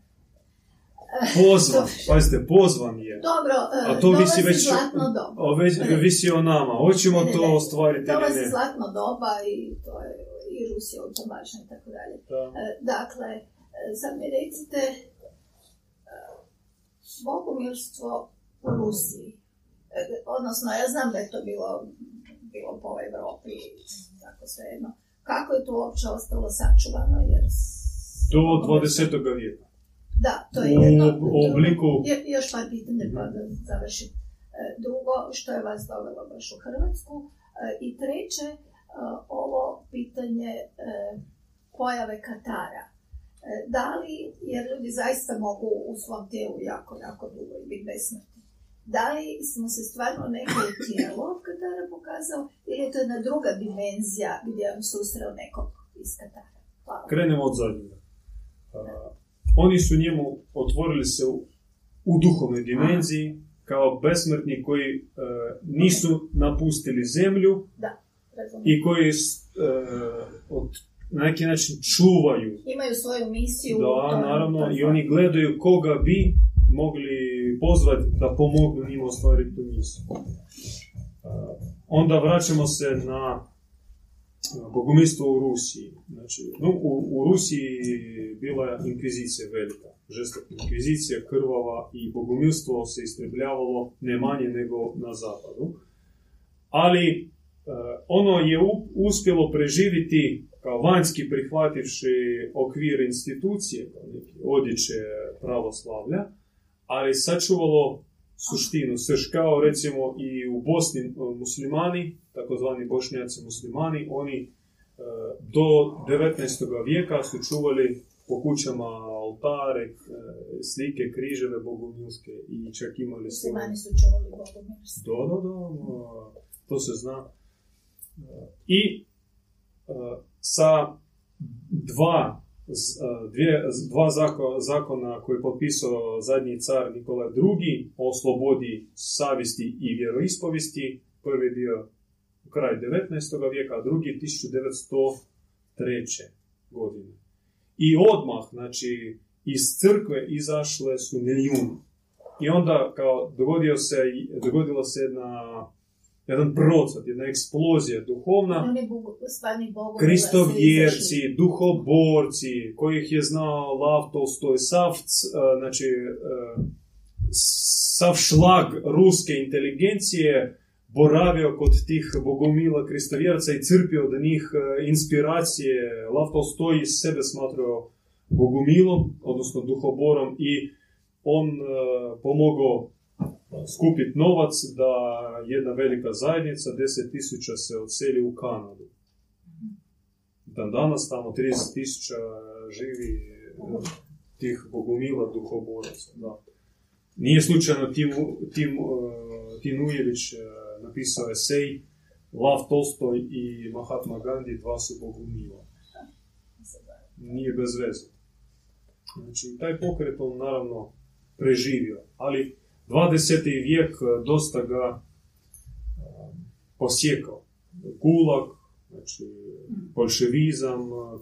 Pozvan, pazite, pozvan je.
Dobro, e,
A to visi već,
zlatno doba.
o, već visi o nama. Hoćemo
Ne, ne,
to ostvariti ili
Dolazi
ne.
zlatno doba i to je i Rusija važna i tako dalje.
Da.
E, Dakle, e, sad mi recite, e, bogomirstvo u Rusiji, E, odnosno ja znam da je to bilo, bilo po Evropi, tako svejedno. Kako je to uopće ostalo sačuvano? Jer
Do 20. vijeka.
Da, to je
U
jedno.
obliku-
Jo- još par pitanja pa da završim. E, Drugo, što je vas dovelo baš u Hrvatsku? E, I treće, e, ovo pitanje pojave Katara. Da li, jer ljudi zaista mogu u svom tijelu jako, jako dugo i biti besmrtni. Da li smo se stvarno neko tijelo Katara pokazao ili je to jedna druga dimenzija gdje vam susreo nekog iz Katara? Hvala.
Krenemo od zadnjega. Oni su njemu otvorili se u, u duhovnoj dimenziji kao besmrtni koji e, nisu napustili zemlju
Razumijem.
i koji e, od, na neki način čuvaju
Imaju svoju misiju.
Da, naravno, i oni gledaju koga bi mogli pozvati da pomognu njima ostvariti tu misiju. A, Onda vraćamo se na a, bogomirstvo u Rusiji. Znači, no, u, Rusiji bila inkvizicija velika, žestoka inkvizicija, krvava i bogomirstvo se istrebljavalo ne manje nego na zapadu. Ali e, ono je u- uspjelo preživiti kao prihvativši okvir institucije, kao neki odjeće pravoslavlja, ali sačuvalo suštinu, srž kao recimo i u Bosni e, muslimani, takozvani bošnjaci muslimani, oni e, do 19. vijeka su čuvali po kućama altare, e, slike, križeve bogomilske i čak imali svoje-
Muslimani su čuvali bogomirstvo.
da, da, da, to se zna. I sa dva, dvije, z- dva zako- zakona koje je potpisao zadnji car Nikola II o slobodi savjesti i vjeroispovesti, prvi dio u kraj 19. vijeka, a drugi 1903. godine. I odmah, znači, iz crkve izašle su milijuni. I onda kao dogodio se, dogodila se jedna, jedan procvat, jedna eksplozija duhovna. Kristovjerci, duhoborci, kojih je znao Lav Tolstoj, sav, c- a, znači, a, sav šlag ruske inteligencije boravio kod tih bogomila kristovjerca i crpio od njih a, inspiracije. Lav Tolstoj iz sebe smatrao bogomilom, odnosno duhoborom i on e, pomogao skupiti novac da jedna velika zajednica, 10.000 se odseli u Kanadu. Dan danas tamo 30.000 živi e, tih bogomila duhoboraca. Da. Nije slučajno Tim, Tim, uh, Tim Ujević uh, napisao esej Lav Tolstoj i Mahatma Gandhi dva su bogomila. Nije bez veze. Znači, taj pokret on naravno preživio, ali 20. vijek e, dosta ga e, posjekao. Gulag, znači bolševizam, e,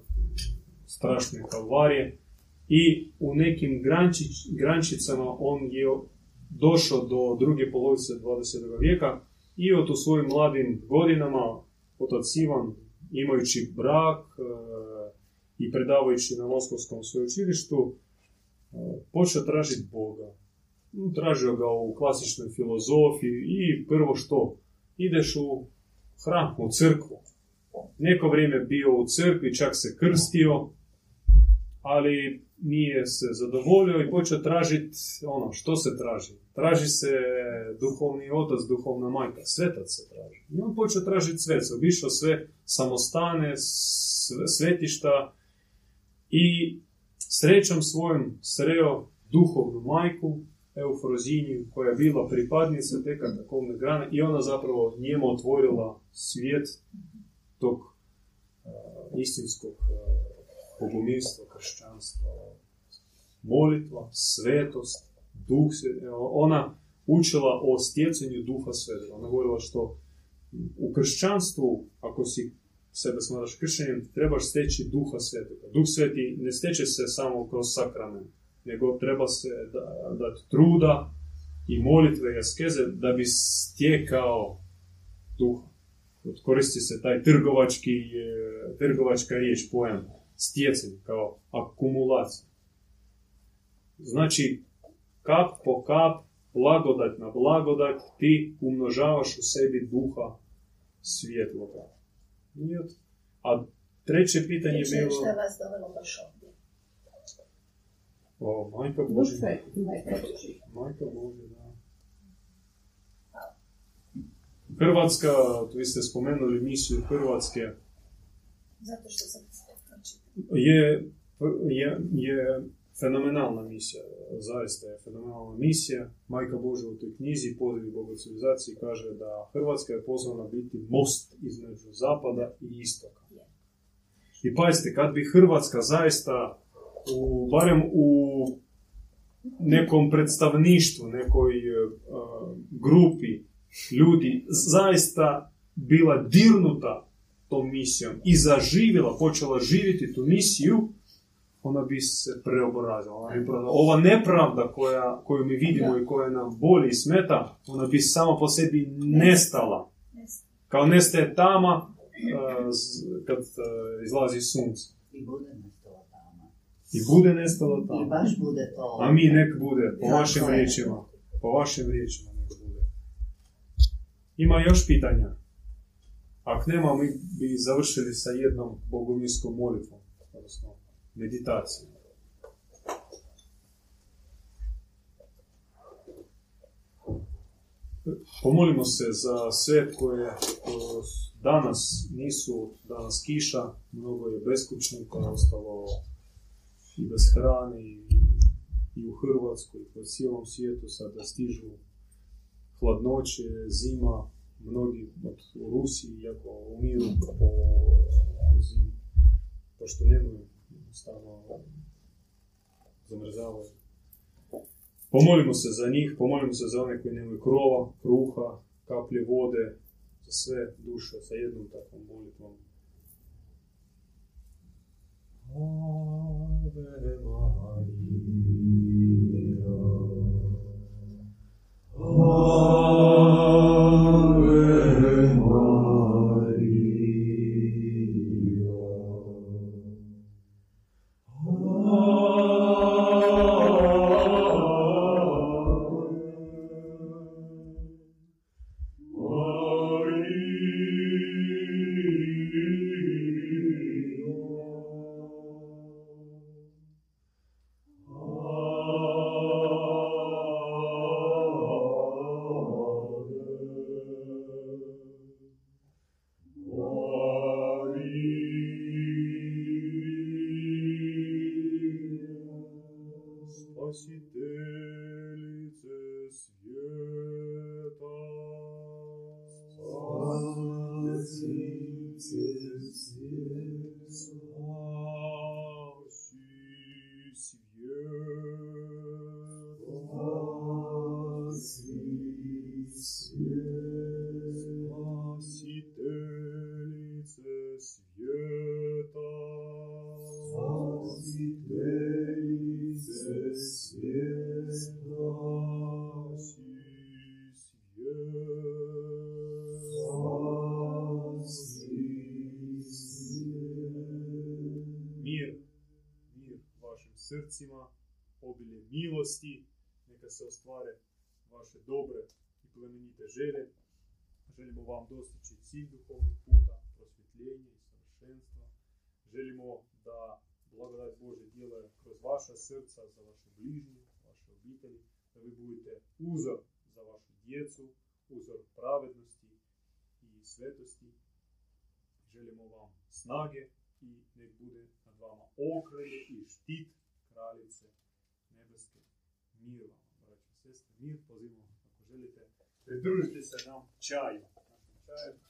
strašne kalvarije i u nekim grančić, grančicama on je došao do druge polovice 20. vijeka i od u svojim mladim godinama otac Ivan, imajući brak e, i predavajući na Moskovskom sveučilištu, e, počeo tražiti Boga. Tražio ga u klasičnoj filozofiji i prvo što? Ideš u hram, u crkvu. Neko vrijeme bio u crkvi, čak se krstio, ali nije se zadovoljio i počeo tražiti ono, što se traži? Traži se duhovni otac, duhovna majka, svetac se traži. I on počeo tražiti sveca, obišao sve samostane, sve, svetišta i srećom svojom sreo duhovnu majku, Eufroziniju, koja je bila pripadnica te katakomne grane i ona zapravo njemu otvorila svijet tog uh, istinskog bogumilstva, kršćanstva, molitva, svetost, duh sveti. Ona učila o stjecanju duha svetog. Ona govorila što u kršćanstvu, ako si sebe smatraš kršćanjem, trebaš steći duha svetoga. Duh sveti ne steče se samo kroz sakrament, nego treba se da- dati truda i molitve i askeze da bi stjekao duha. Koristi se taj trgovački, e, trgovačka riječ, pojam, stjecanje, kao akumulacija. Znači, kap po kap, blagodat na blagodat, ti umnožavaš u sebi duha svjetloga. A treće pitanje je bilo...
što je vas dovelo baš ovdje?
O, majka
Duh
Božja.
majka Božja.
Majka Božja, da. Hrvatska, vi ste spomenuli misiju Hrvatske,
Zato što sam znači,
je, je, je fenomenalna misija, zaista je fenomenalna misija. Majka Božja u toj knjizi Pozivi Boga civilizaciji kaže da Hrvatska je pozvana biti most između zapada i istoka. I pazite, kad bi Hrvatska zaista, u, barem u nekom predstavništvu, nekoj e, grupi ljudi zaista bila dirnuta tom misijom i zaživjela, počela živjeti tu misiju, ona bi se preobrazila. Ona bi pro- Ova nepravda koja, koju mi vidimo i koja nam boli i smeta, ona bi sama po sebi nestala. Kao nestaje tama z- kad e, izlazi sunce.
I bude nestala tama.
I
baš bude to.
A mi nek bude, po vašim
je.
riječima. Po vašim riječima nek bude. Ima još pitanja? Ako nema, mi bi završili sa jednom bogumilskom molitvom, odnosno meditacijom. Pomolimo se za sve koje danas nisu, danas kiša, mnogo je beskućnika ostalo i bez hrane i, i u Hrvatskoj po cijelom svijetu sada stižu hladnoće, zima, mnogi od, u Rusiji jako umiru po zimi, pošto nemaju jednostavno zamrzavaju. Pomolimo se za njih, pomolimo se za one koji nemaju krova, kruha, kaplje vode, za sve duše sa jednom takvom molitvom. Ave Maria. Ave snage i nek bude nad vama okrilje i štit kraljice nebeske. Mir vam, braći sestre, mir pozivamo ako želite. Pridružite se nam čaju. Čajem.